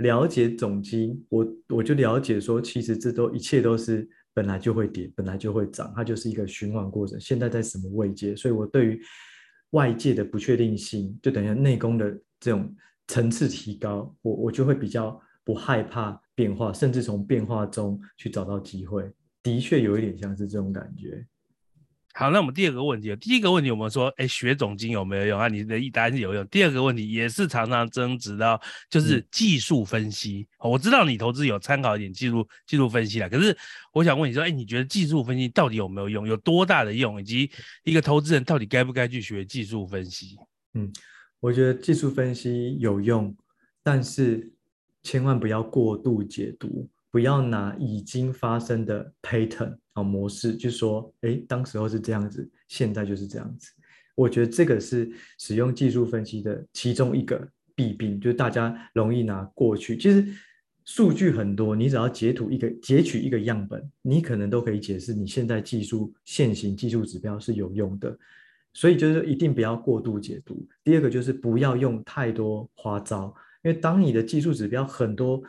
B: 了解总经，我我就了解说，其实这都一切都是本来就会跌，本来就会涨，它就是一个循环过程。现在在什么位阶？所以我对于外界的不确定性，就等于内功的这种层次提高，我我就会比较不害怕变化，甚至从变化中去找到机会。的确有一点像是这种感觉。
A: 好，那我们第二个问题，第一个问题我们说，哎，学总经有没有用啊？你的答案是有用。第二个问题也是常常争执到，就是技术分析。嗯、我知道你投资有参考一点技术技术分析啦，可是我想问你说，哎，你觉得技术分析到底有没有用？有多大的用？以及一个投资人到底该不该去学技术分析？
B: 嗯，我觉得技术分析有用，但是千万不要过度解读。不要拿已经发生的 pattern 啊模式，就是说，哎，当时候是这样子，现在就是这样子。我觉得这个是使用技术分析的其中一个弊病，就是大家容易拿过去。其实数据很多，你只要截图一个，截取一个样本，你可能都可以解释你现在技术现行技术指标是有用的。所以就是一定不要过度解读。第二个就是不要用太多花招，因为当你的技术指标很多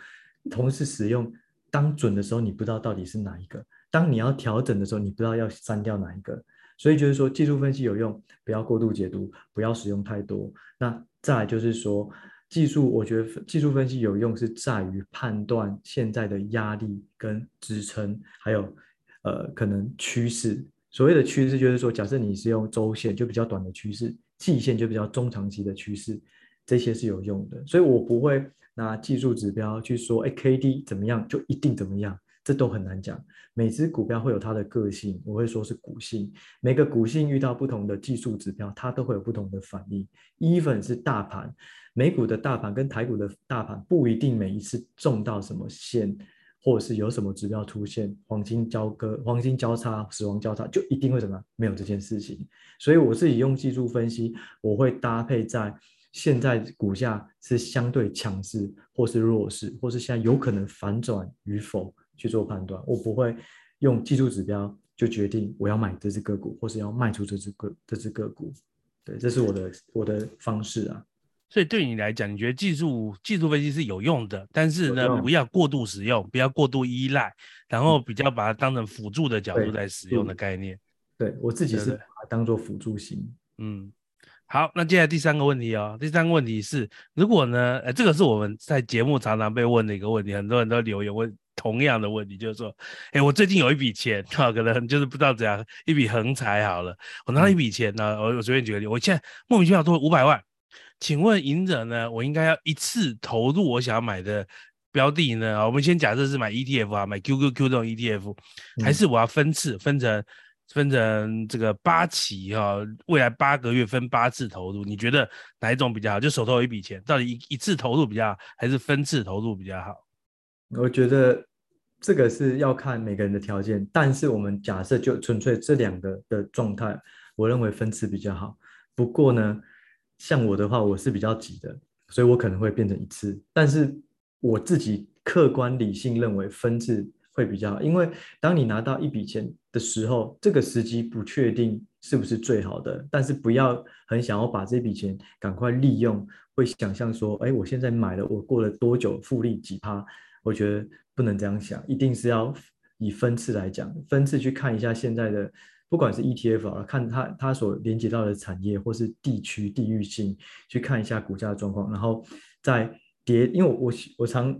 B: 同时使用。当准的时候，你不知道到底是哪一个；当你要调整的时候，你不知道要删掉哪一个。所以就是说，技术分析有用，不要过度解读，不要使用太多。那再来就是说，技术，我觉得技术分析有用是在于判断现在的压力跟支撑，还有呃可能趋势。所谓的趋势就是说，假设你是用周线，就比较短的趋势；季线就比较中长期的趋势，这些是有用的。所以我不会。拿技术指标去说，哎，K D 怎么样就一定怎么样，这都很难讲。每只股票会有它的个性，我会说是股性。每个股性遇到不同的技术指标，它都会有不同的反应。Even 是大盘，美股的大盘跟台股的大盘不一定每一次中到什么线，或者是有什么指标出现黄金交割、黄金交叉、死亡交叉，就一定会怎么样？没有这件事情。所以我自己用技术分析，我会搭配在。现在股价是相对强势，或是弱势，或是现在有可能反转与否去做判断。我不会用技术指标就决定我要买这只个股，或是要卖出这只个这只个股。对，这是我的我的方式啊。
A: 所以对你来讲，你觉得技术技术分析是有用的，但是呢，不要过度使用，不要过度依赖，然后比较把它当成辅助的角度来使用的概念。
B: 对，对我自己是把它当做辅助型。嗯。
A: 好，那接下来第三个问题哦。第三个问题是，如果呢，呃，这个是我们在节目常常被问的一个问题，很多人都留言问同样的问题，就是说，哎，我最近有一笔钱，哈，可能就是不知道怎样，一笔横财好了，我拿到一笔钱呢，我我随便举个例，我现在莫名其妙多了五百万，请问赢者呢，我应该要一次投入我想要买的标的呢？我们先假设是买 ETF 啊，买 QQQ 这种 ETF，还是我要分次分成？分成这个八期哈，未来八个月分八次投入，你觉得哪一种比较好？就手头有一笔钱，到底一一次投入比较好，还是分次投入比较好？
B: 我觉得这个是要看每个人的条件，但是我们假设就纯粹这两个的状态，我认为分次比较好。不过呢，像我的话，我是比较急的，所以我可能会变成一次，但是我自己客观理性认为分次。会比较好，因为当你拿到一笔钱的时候，这个时机不确定是不是最好的，但是不要很想要把这笔钱赶快利用，会想象说，哎，我现在买了，我过了多久复利几趴？我觉得不能这样想，一定是要以分次来讲，分次去看一下现在的，不管是 ETF 啊，看它它所连接到的产业或是地区地域性，去看一下股价的状况，然后再跌，因为我我，我常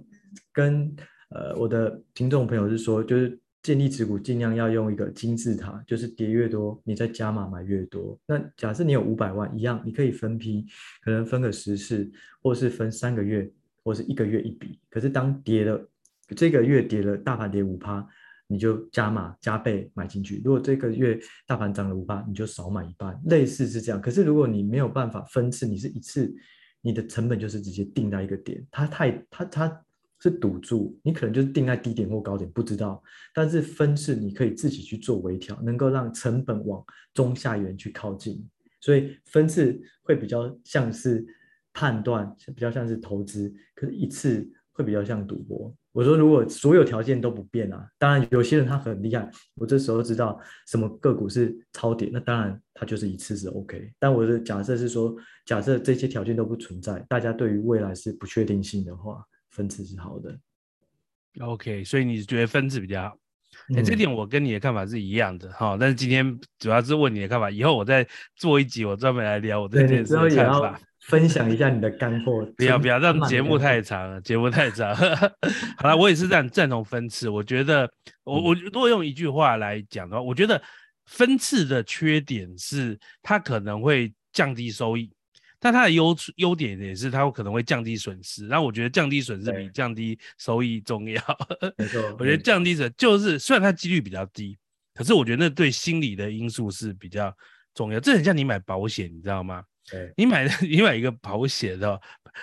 B: 跟。呃，我的听众朋友是说，就是建立持股尽量要用一个金字塔，就是跌越多，你再加码买越多。那假设你有五百万一样，你可以分批，可能分个十次，或是分三个月，或是一个月一笔。可是当跌了，这个月跌了，大盘跌五趴，你就加码加倍买进去。如果这个月大盘涨了五趴，你就少买一半，类似是这样。可是如果你没有办法分次，你是一次，你的成本就是直接定在一个点，它太它它。是赌注，你可能就是定在低点或高点，不知道。但是分次你可以自己去做微调，能够让成本往中下缘去靠近。所以分次会比较像是判断，比较像是投资。可是一次会比较像赌博。我说如果所有条件都不变啊，当然有些人他很厉害，我这时候知道什么个股是超跌，那当然他就是一次是 OK。但我的假设是说，假设这些条件都不存在，大家对于未来是不确定性的话。分次是好的
A: ，OK，所以你觉得分次比较好？哎、嗯，这点我跟你的看法是一样的哈。但是今天主要是问你的看法，以后我再做一集，我专门来聊我这件事的看法，
B: 分享一下你的干货。
A: 不 要不要，让节目太长了，节目太长。好了，我也是这样赞同分次。我觉得，我我如果用一句话来讲的话，我觉得分次的缺点是它可能会降低收益，但它的优优点也是它可能会降低损失。然后我觉得降低损失比降低收益重要。
B: 没错，
A: 我觉得降低损就是虽然它几率比较低，可是我觉得那对心理的因素是比较重要。这很像你买保险，你知道吗？
B: 对，
A: 你买 你买一个保险的，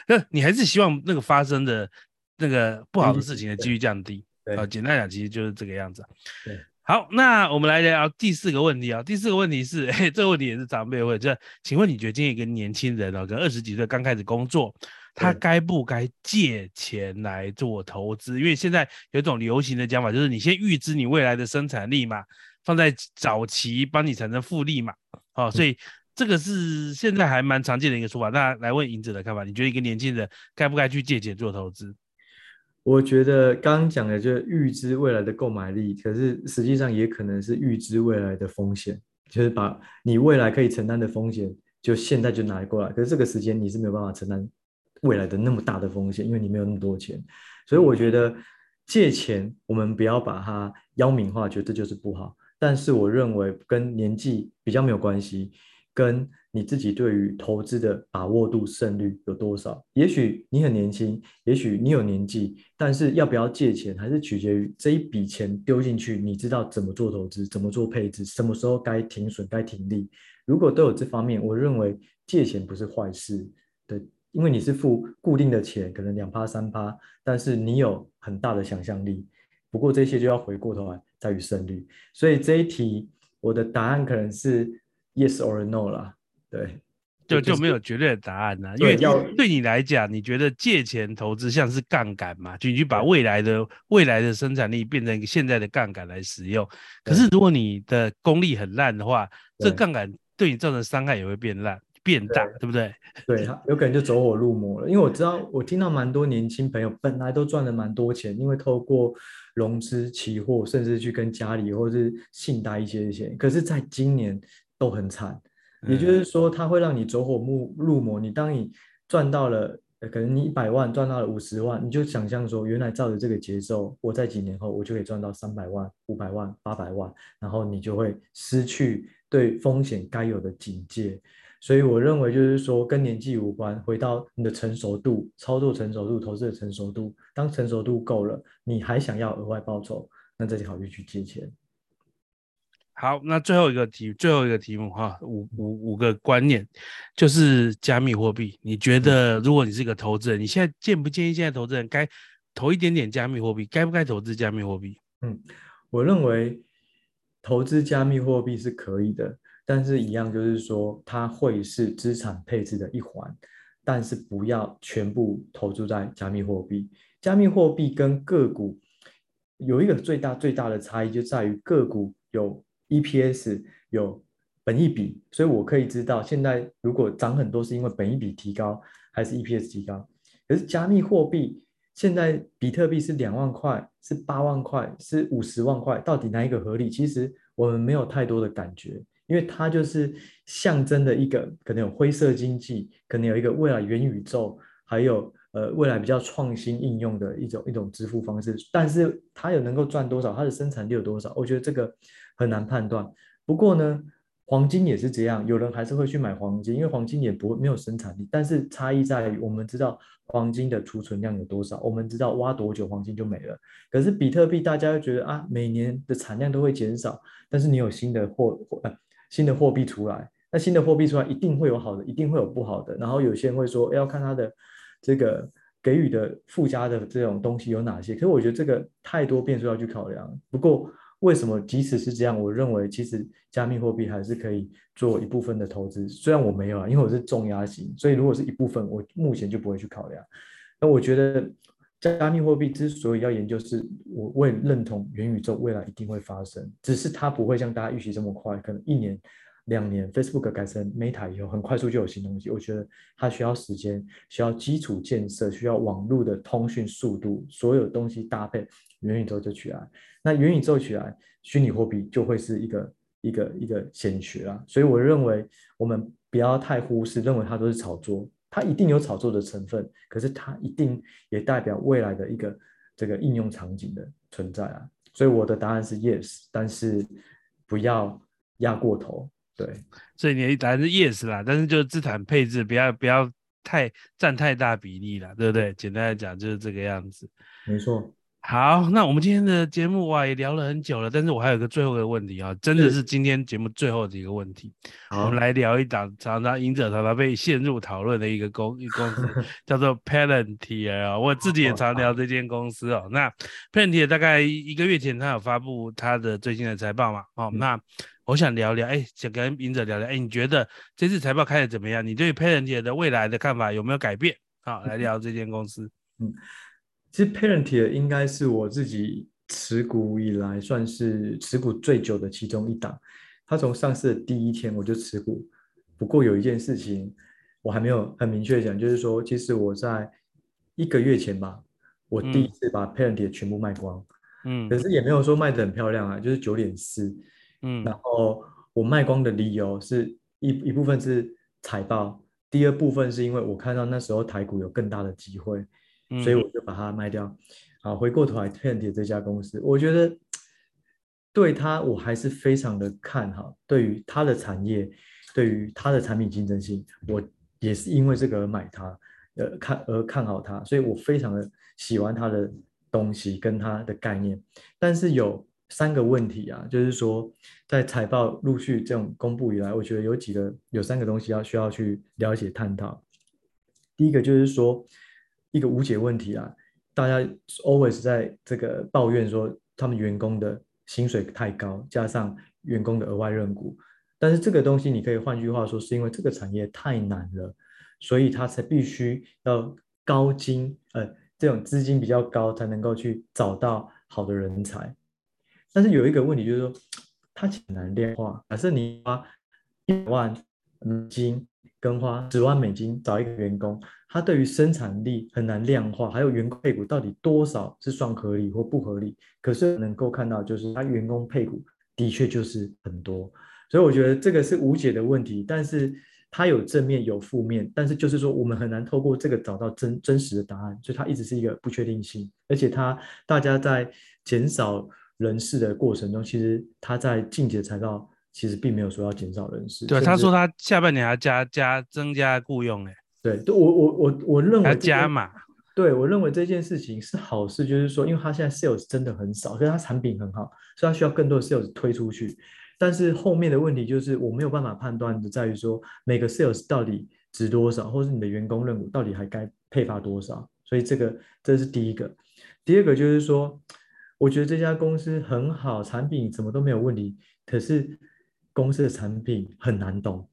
A: 那你还是希望那个发生的那个不好的事情的几率降低。啊，简单讲，其实就是这个样子。
B: 对。
A: 好，那我们来聊第四个问题啊。第四个问题是，哎，这个问题也是长辈问，这请问你觉得今天一个年轻人哦，可能二十几岁刚开始工作，他该不该借钱来做投资？因为现在有一种流行的讲法，就是你先预支你未来的生产力嘛，放在早期帮你产生复利嘛。哦，所以这个是现在还蛮常见的一个说法。那来问银子的看法，你觉得一个年轻人该不该去借钱做投资？
B: 我觉得刚刚讲的就是预知未来的购买力，可是实际上也可能是预知未来的风险，就是把你未来可以承担的风险，就现在就拿过来。可是这个时间你是没有办法承担未来的那么大的风险，因为你没有那么多钱。所以我觉得借钱我们不要把它妖名化，觉得这就是不好。但是我认为跟年纪比较没有关系，跟你自己对于投资的把握度胜率有多少？也许你很年轻，也许你有年纪，但是要不要借钱，还是取决于这一笔钱丢进去，你知道怎么做投资，怎么做配置，什么时候该停损，该停利。如果都有这方面，我认为借钱不是坏事。对，因为你是付固定的钱，可能两趴三趴，但是你有很大的想象力。不过这些就要回过头来在于胜率。所以这一题我的答案可能是 yes or no 啦。对，
A: 就就没有绝对的答案呢、啊，因为对你来讲，你觉得借钱投资像是杠杆嘛，就你去把未来的未来的生产力变成一个现在的杠杆来使用。可是如果你的功力很烂的话，这杠杆对你造成伤害也会变烂变大，对不对？
B: 对，有可能就走火入魔了。因为我知道，我听到蛮多年轻朋友本来都赚了蛮多钱，因为透过融资、期货，甚至去跟家里或是信贷一些钱，可是在今年都很惨。也就是说，它会让你走火入魔。你当你赚到了，可能你一百万赚到了五十万，你就想象说，原来照着这个节奏，我在几年后我就可以赚到三百万、五百万、八百万，然后你就会失去对风险该有的警戒。所以我认为就是说，跟年纪无关，回到你的成熟度、操作成熟度、投资的成熟度。当成熟度够了，你还想要额外报酬，那再考虑去借钱。
A: 好，那最后一个题，最后一个题目哈，五五五个观念，就是加密货币。你觉得，如果你是一个投资人，你现在建不建议现在投资人该投一点点加密货币？该不该投资加密货币？
B: 嗯，我认为投资加密货币是可以的，但是一样就是说，它会是资产配置的一环，但是不要全部投注在加密货币。加密货币跟个股有一个最大最大的差异，就在于个股有。EPS 有本益比，所以我可以知道现在如果涨很多是因为本益比提高还是 EPS 提高。可是加密货币现在比特币是两万块，是八万块，是五十万块，到底哪一个合理？其实我们没有太多的感觉，因为它就是象征的一个可能有灰色经济，可能有一个未来元宇宙，还有呃未来比较创新应用的一种一种支付方式。但是它有能够赚多少？它的生产力有多少？我觉得这个。很难判断，不过呢，黄金也是这样，有人还是会去买黄金，因为黄金也不没有生产力，但是差异在于我们知道黄金的储存量有多少，我们知道挖多久黄金就没了。可是比特币大家会觉得啊，每年的产量都会减少，但是你有新的货货呃新的货币出来，那新的货币出来一定会有好的，一定会有不好的。然后有些人会说要看它的这个给予的附加的这种东西有哪些，可是我觉得这个太多变数要去考量。不过。为什么即使是这样，我认为其实加密货币还是可以做一部分的投资。虽然我没有啊，因为我是重压型，所以如果是一部分，我目前就不会去考量。那我觉得加密货币之所以要研究，是我我也认同元宇宙未来一定会发生，只是它不会像大家预期这么快，可能一年。两年，Facebook 改成 Meta 以后，很快速就有新东西。我觉得它需要时间，需要基础建设，需要网络的通讯速度，所有东西搭配，元宇宙就起来。那元宇宙起来，虚拟货币就会是一个一个一个显学啦。所以我认为我们不要太忽视，认为它都是炒作，它一定有炒作的成分，可是它一定也代表未来的一个这个应用场景的存在啊。所以我的答案是 yes，但是不要。压过头。对，
A: 所以你答案是 yes 啦，但是就是资产配置不要不要太占太大比例啦，对不对？简单来讲就是这个样子。
B: 没错。
A: 好，那我们今天的节目哇也聊了很久了，但是我还有一个最后的问题啊，真的是今天节目最后的一个问题。我们来聊一档常常赢者常常被陷入讨论的一个公 一公司，叫做 Palantir 啊。我自己也常聊这间公司哦。那 Palantir 大概一个月前，他有发布他的最新的财报嘛？哦，那我想聊聊，哎，想跟赢者聊聊，哎，你觉得这次财报开的怎么样？你对 Palantir 的未来的看法有没有改变？好，来聊这间公司。嗯。
B: 其实 Palantir 应该是我自己持股以来算是持股最久的其中一档。它从上市的第一天我就持股。不过有一件事情我还没有很明确讲，就是说，其实我在一个月前吧，我第一次把 Palantir 全部卖光。嗯。可是也没有说卖的很漂亮啊，就是九点四。嗯。然后我卖光的理由是一一部分是财报，第二部分是因为我看到那时候台股有更大的机会。所以我就把它卖掉。好，回过头来，Palantir 这家公司，我觉得对它我还是非常的看好。对于它的产业，对于它的产品竞争性，我也是因为这个而买它，呃，看而看好它。所以我非常的喜欢它的东西跟它的概念。但是有三个问题啊，就是说在财报陆续这种公布以来，我觉得有几个有三个东西要需要去了解探讨。第一个就是说。一个无解问题啊，大家 always 在这个抱怨说他们员工的薪水太高，加上员工的额外认股，但是这个东西你可以换句话说，是因为这个产业太难了，所以他才必须要高金，呃，这种资金比较高才能够去找到好的人才。但是有一个问题就是说，它很难量化，假设你花一万美金跟花十万美金找一个员工。它对于生产力很难量化，还有员工配股到底多少是算合理或不合理？可是能够看到，就是他员工配股的确就是很多，所以我觉得这个是无解的问题。但是它有正面有负面，但是就是说我们很难透过这个找到真真实的答案，所以它一直是一个不确定性。而且它大家在减少人事的过程中，其实他在近期的财报其实并没有说要减少人事。
A: 对，他说他下半年要加加增加雇佣诶。
B: 对，我我我我认为
A: 他加码，
B: 对，我认为这件事情是好事，就是说，因为他现在 sales 真的很少，所以他产品很好，所以他需要更多的 sales 推出去。但是后面的问题就是我没有办法判断的，在于说每个 sales 到底值多少，或是你的员工任务到底还该配发多少。所以这个这是第一个。第二个就是说，我觉得这家公司很好，产品什么都没有问题，可是公司的产品很难懂。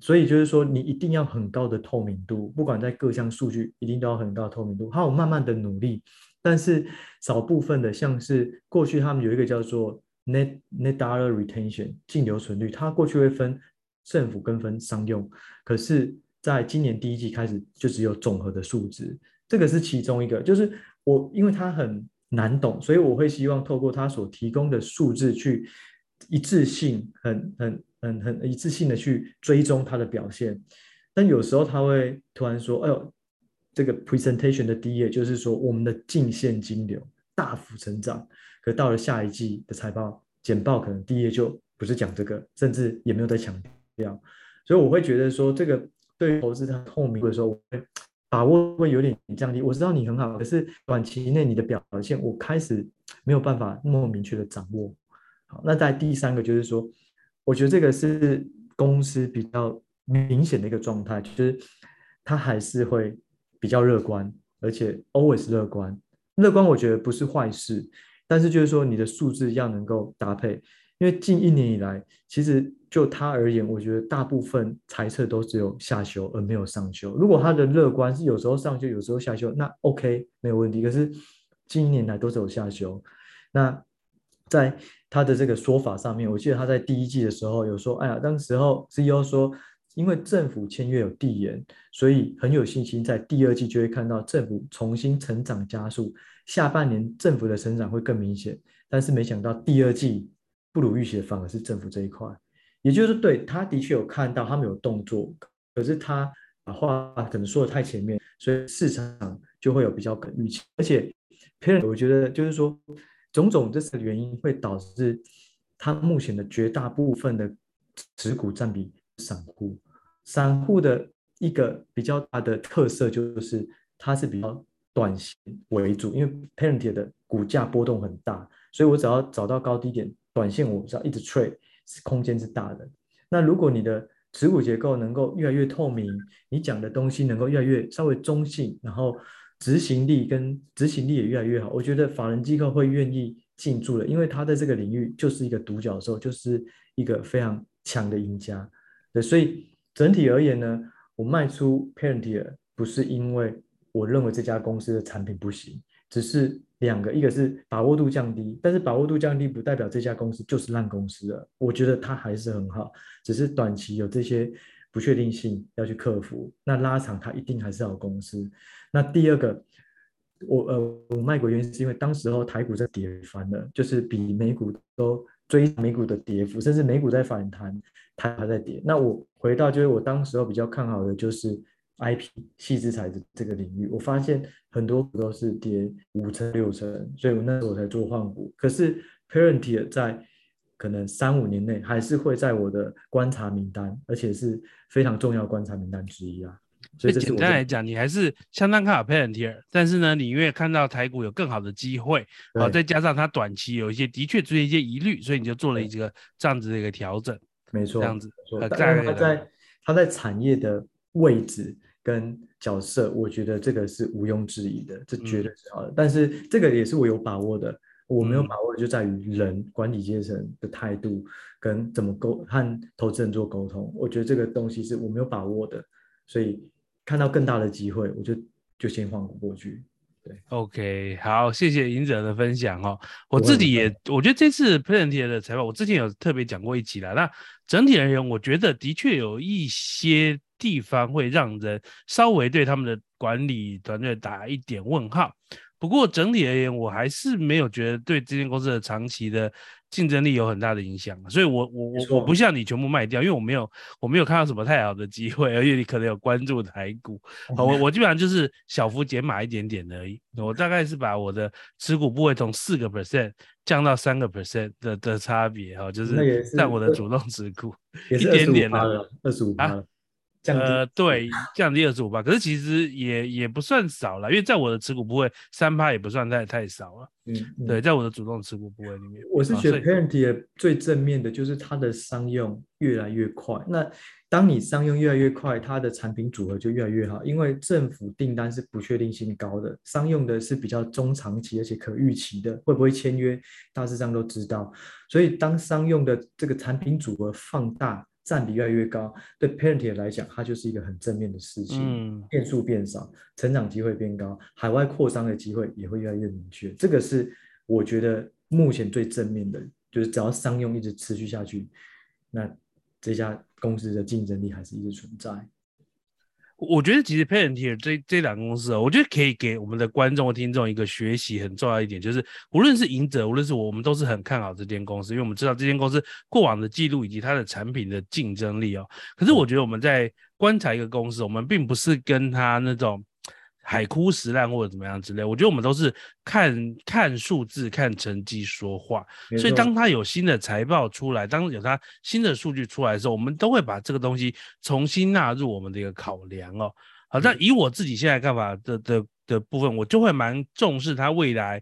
B: 所以就是说，你一定要很高的透明度，不管在各项数据，一定都要很高的透明度。还有慢慢的努力，但是少部分的，像是过去他们有一个叫做 net net dollar retention 净留存率，它过去会分政府跟分商用，可是在今年第一季开始就只有总和的数值，这个是其中一个。就是我因为它很难懂，所以我会希望透过他所提供的数字去一致性很很。很很一次性的去追踪他的表现，但有时候他会突然说：“哎呦，这个 presentation 的第一页就是说我们的净现金流大幅成长。”可到了下一季的财报简报，可能第一页就不是讲这个，甚至也没有在强调。所以我会觉得说，这个对于投资它透明的时候，我会把握会有点降低。我知道你很好，可是短期内你的表现，我开始没有办法那么明确的掌握。好，那在第三个就是说。我觉得这个是公司比较明显的一个状态，就是他还是会比较乐观，而且 always 乐观。乐观我觉得不是坏事，但是就是说你的数字要能够搭配。因为近一年以来，其实就他而言，我觉得大部分猜测都只有下修而没有上修。如果他的乐观是有时候上修，有时候下修，那 OK 没有问题。可是近一年来都是有下修，那在。他的这个说法上面，我记得他在第一季的时候有说，哎呀，当时候 CEO 说，因为政府签约有递延，所以很有信心，在第二季就会看到政府重新成长加速，下半年政府的成长会更明显。但是没想到第二季不如预期，反而是政府这一块，也就是对，他的确有看到他们有动作，可是他把话可能说的太前面，所以市场就会有比较可预期，而且，Parent，我觉得就是说。种种这些原因会导致他目前的绝大部分的持股占比散户，散户的一个比较大的特色就是它是比较短线为主，因为 Parent 的股价波动很大，所以我只要找到高低点，短线我只要一直 trade，空间是大的。那如果你的持股结构能够越来越透明，你讲的东西能够越来越稍微中性，然后执行力跟执行力也越来越好，我觉得法人机构会愿意进驻了，因为他在这个领域就是一个独角兽，就是一个非常强的赢家。对，所以整体而言呢，我卖出 Parentia 不是因为我认为这家公司的产品不行，只是两个，一个是把握度降低，但是把握度降低不代表这家公司就是烂公司了，我觉得它还是很好，只是短期有这些不确定性要去克服，那拉长它一定还是好公司。那第二个。我呃，我卖股原因是因为当时候台股在跌翻了，就是比美股都追美股的跌幅，甚至美股在反弹，它还在跌。那我回到就是我当时候比较看好的就是 IP 矽智财这个领域，我发现很多股都是跌五成六成，所以我那时候我才做换股。可是 Parentier 在可能三五年内还是会在我的观察名单，而且是非常重要观察名单之一啊。
A: 所以简单来讲，你还是相当看好 Parentier，但是呢，你因为看到台股有更好的机会，好，再加上它短期有一些的确出现一些疑虑，所以你就做了一个这样子的一个调整。
B: 没错，
A: 这样子。
B: 但它在它在产业的位置跟角色，我觉得这个是毋庸置疑的，这绝对是好的。嗯、但是这个也是我有把握的，我没有把握的就在于人、嗯、管理阶层的态度跟怎么沟和投资人做沟通，我觉得这个东西是我没有把握的，所以。看到更大的机会，我就就先换股过去。对
A: ，OK，好，谢谢尹者的分享哦。我自己也，我觉得这次 Palantir 的采访，我之前有特别讲过一期了。那整体而言，我觉得的确有一些地方会让人稍微对他们的管理团队打一点问号。不过整体而言，我还是没有觉得对这间公司的长期的。竞争力有很大的影响，所以我我我我不像你全部卖掉，因为我没有我没有看到什么太好的机会，而且你可能有关注台股，好，我我基本上就是小幅减码一点点而已，我大概是把我的持股部位从四个 percent 降到三个 percent 的的差别，哈，就是在我的主动持股一点点的
B: 二十五趴。
A: 呃，对，降低二十五趴，可是其实也也不算少了，因为在我的持股部位三趴也不算太太少了。嗯，嗯，对，在我的主动持股部位里面，
B: 我是觉得 Parentia 最正面的就是它的商用越来越快。那当你商用越来越快，它的产品组合就越来越好，因为政府订单是不确定性高的，商用的是比较中长期而且可预期的，会不会签约，大致上都知道。所以当商用的这个产品组合放大。占比越来越高，对 Parentie 来讲，它就是一个很正面的事情。嗯，变数变少，成长机会变高，海外扩张的机会也会越来越明确。这个是我觉得目前最正面的，就是只要商用一直持续下去，那这家公司的竞争力还是一直存在。
A: 我觉得其实 Palantir 这这两个公司啊，我觉得可以给我们的观众和听众一个学习很重要一点，就是无论是赢者，无论是我，我们都是很看好这间公司，因为我们知道这间公司过往的记录以及它的产品的竞争力哦。可是我觉得我们在观察一个公司，我们并不是跟他那种。海枯石烂或者怎么样之类，我觉得我们都是看看数字、看成绩说话。所以当他有新的财报出来，当有他新的数据出来的时候，我们都会把这个东西重新纳入我们的一个考量哦。好，那以我自己现在看法的的的部分，我就会蛮重视他未来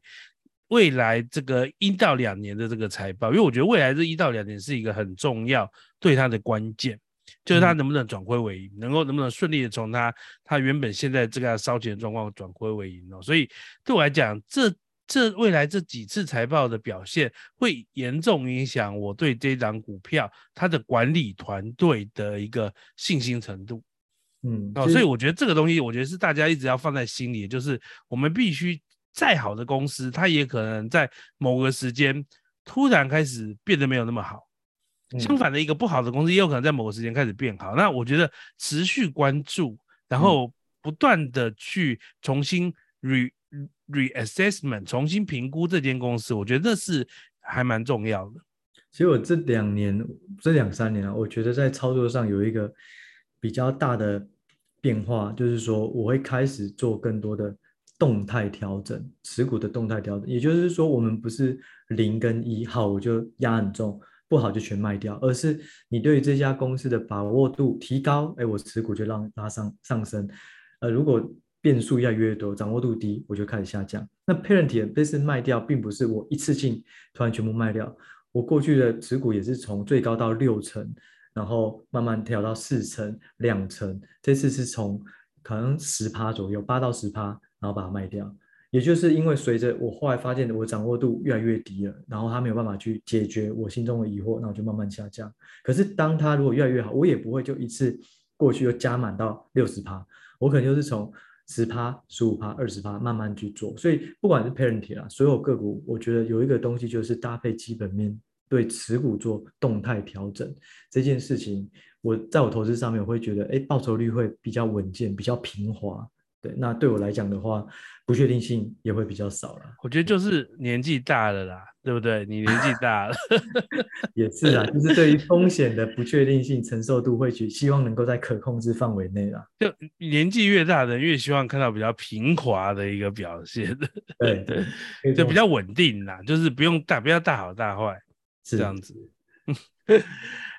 A: 未来这个一到两年的这个财报，因为我觉得未来这一到两年是一个很重要对他的关键。就是他能不能转亏为盈，能够能不能顺利的从他他原本现在这个烧钱的状况转亏为盈哦，所以对我来讲，这这未来这几次财报的表现会严重影响我对这档股票它的管理团队的一个信心程度。嗯，哦，所以我觉得这个东西，我觉得是大家一直要放在心里，就是我们必须再好的公司，它也可能在某个时间突然开始变得没有那么好。相反的，一个不好的公司也有可能在某个时间开始变好。那我觉得持续关注，然后不断的去重新 re reassessment，重新评估这间公司，我觉得这是还蛮重要的。
B: 其实我这两年，这两三年啊，我觉得在操作上有一个比较大的变化，就是说我会开始做更多的动态调整，持股的动态调整。也就是说，我们不是零跟一，好，我就压很重。不好就全卖掉，而是你对于这家公司的把握度提高，哎，我持股就让拉上上升。呃，如果变数越来越多，掌握度低，我就开始下降。那 Palantir 这次卖掉，并不是我一次性突然全部卖掉，我过去的持股也是从最高到六成，然后慢慢调到四成、两成，这次是从可能十趴左右，八到十趴，然后把它卖掉。也就是因为随着我后来发现我掌握度越来越低了，然后他没有办法去解决我心中的疑惑，那我就慢慢下降。可是当他如果越来越好，我也不会就一次过去又加满到六十趴，我可能就是从十趴、十五趴、二十趴慢慢去做。所以不管是 Palantir 啊，所有个股，我觉得有一个东西就是搭配基本面，对持股做动态调整这件事情，我在我投资上面我会觉得，哎，报酬率会比较稳健，比较平滑。对，那对我来讲的话，不确定性也会比较少了。
A: 我觉得就是年纪大了啦，对不对？你年纪 大了，
B: 也是啊，就是对于风险的不确定性承受度会去希望能够在可控制范围内啦。
A: 就年纪越大的人越希望看到比较平滑的一个表现。
B: 对对，
A: 就比较稳定啦，就是不用大，不要大好大坏，是这样子。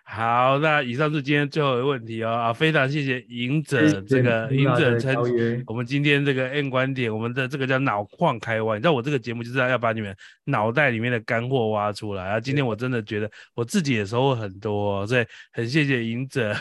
A: 好，那以上是今天最后的问题哦啊，非常谢谢赢者这个赢者称我们今天这个 N 观点，我们的这个叫脑矿开挖，你知道我这个节目就是要把你们脑袋里面的干货挖出来啊。今天我真的觉得我自己也收获很多，哦，所以很谢谢赢者，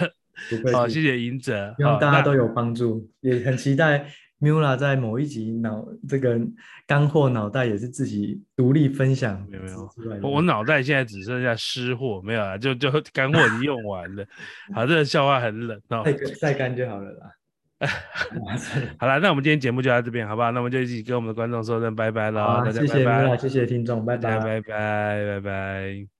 A: 好，谢谢赢者，
B: 希望大家都有帮助，也很期待。Miula 在某一集脑这个干货脑袋也是自己独立分享，
A: 没有没有，我脑袋现在只剩下湿货，没有啊，就就干货已经用完了。好，这个笑话很冷哦，
B: 晒干就好了啦。
A: 好了，那我们今天节目就到这边，好不好？那我们就一起跟我们的观众说声拜拜了，大家拜拜，
B: 谢谢谢谢听众，拜拜，
A: 拜拜，拜拜。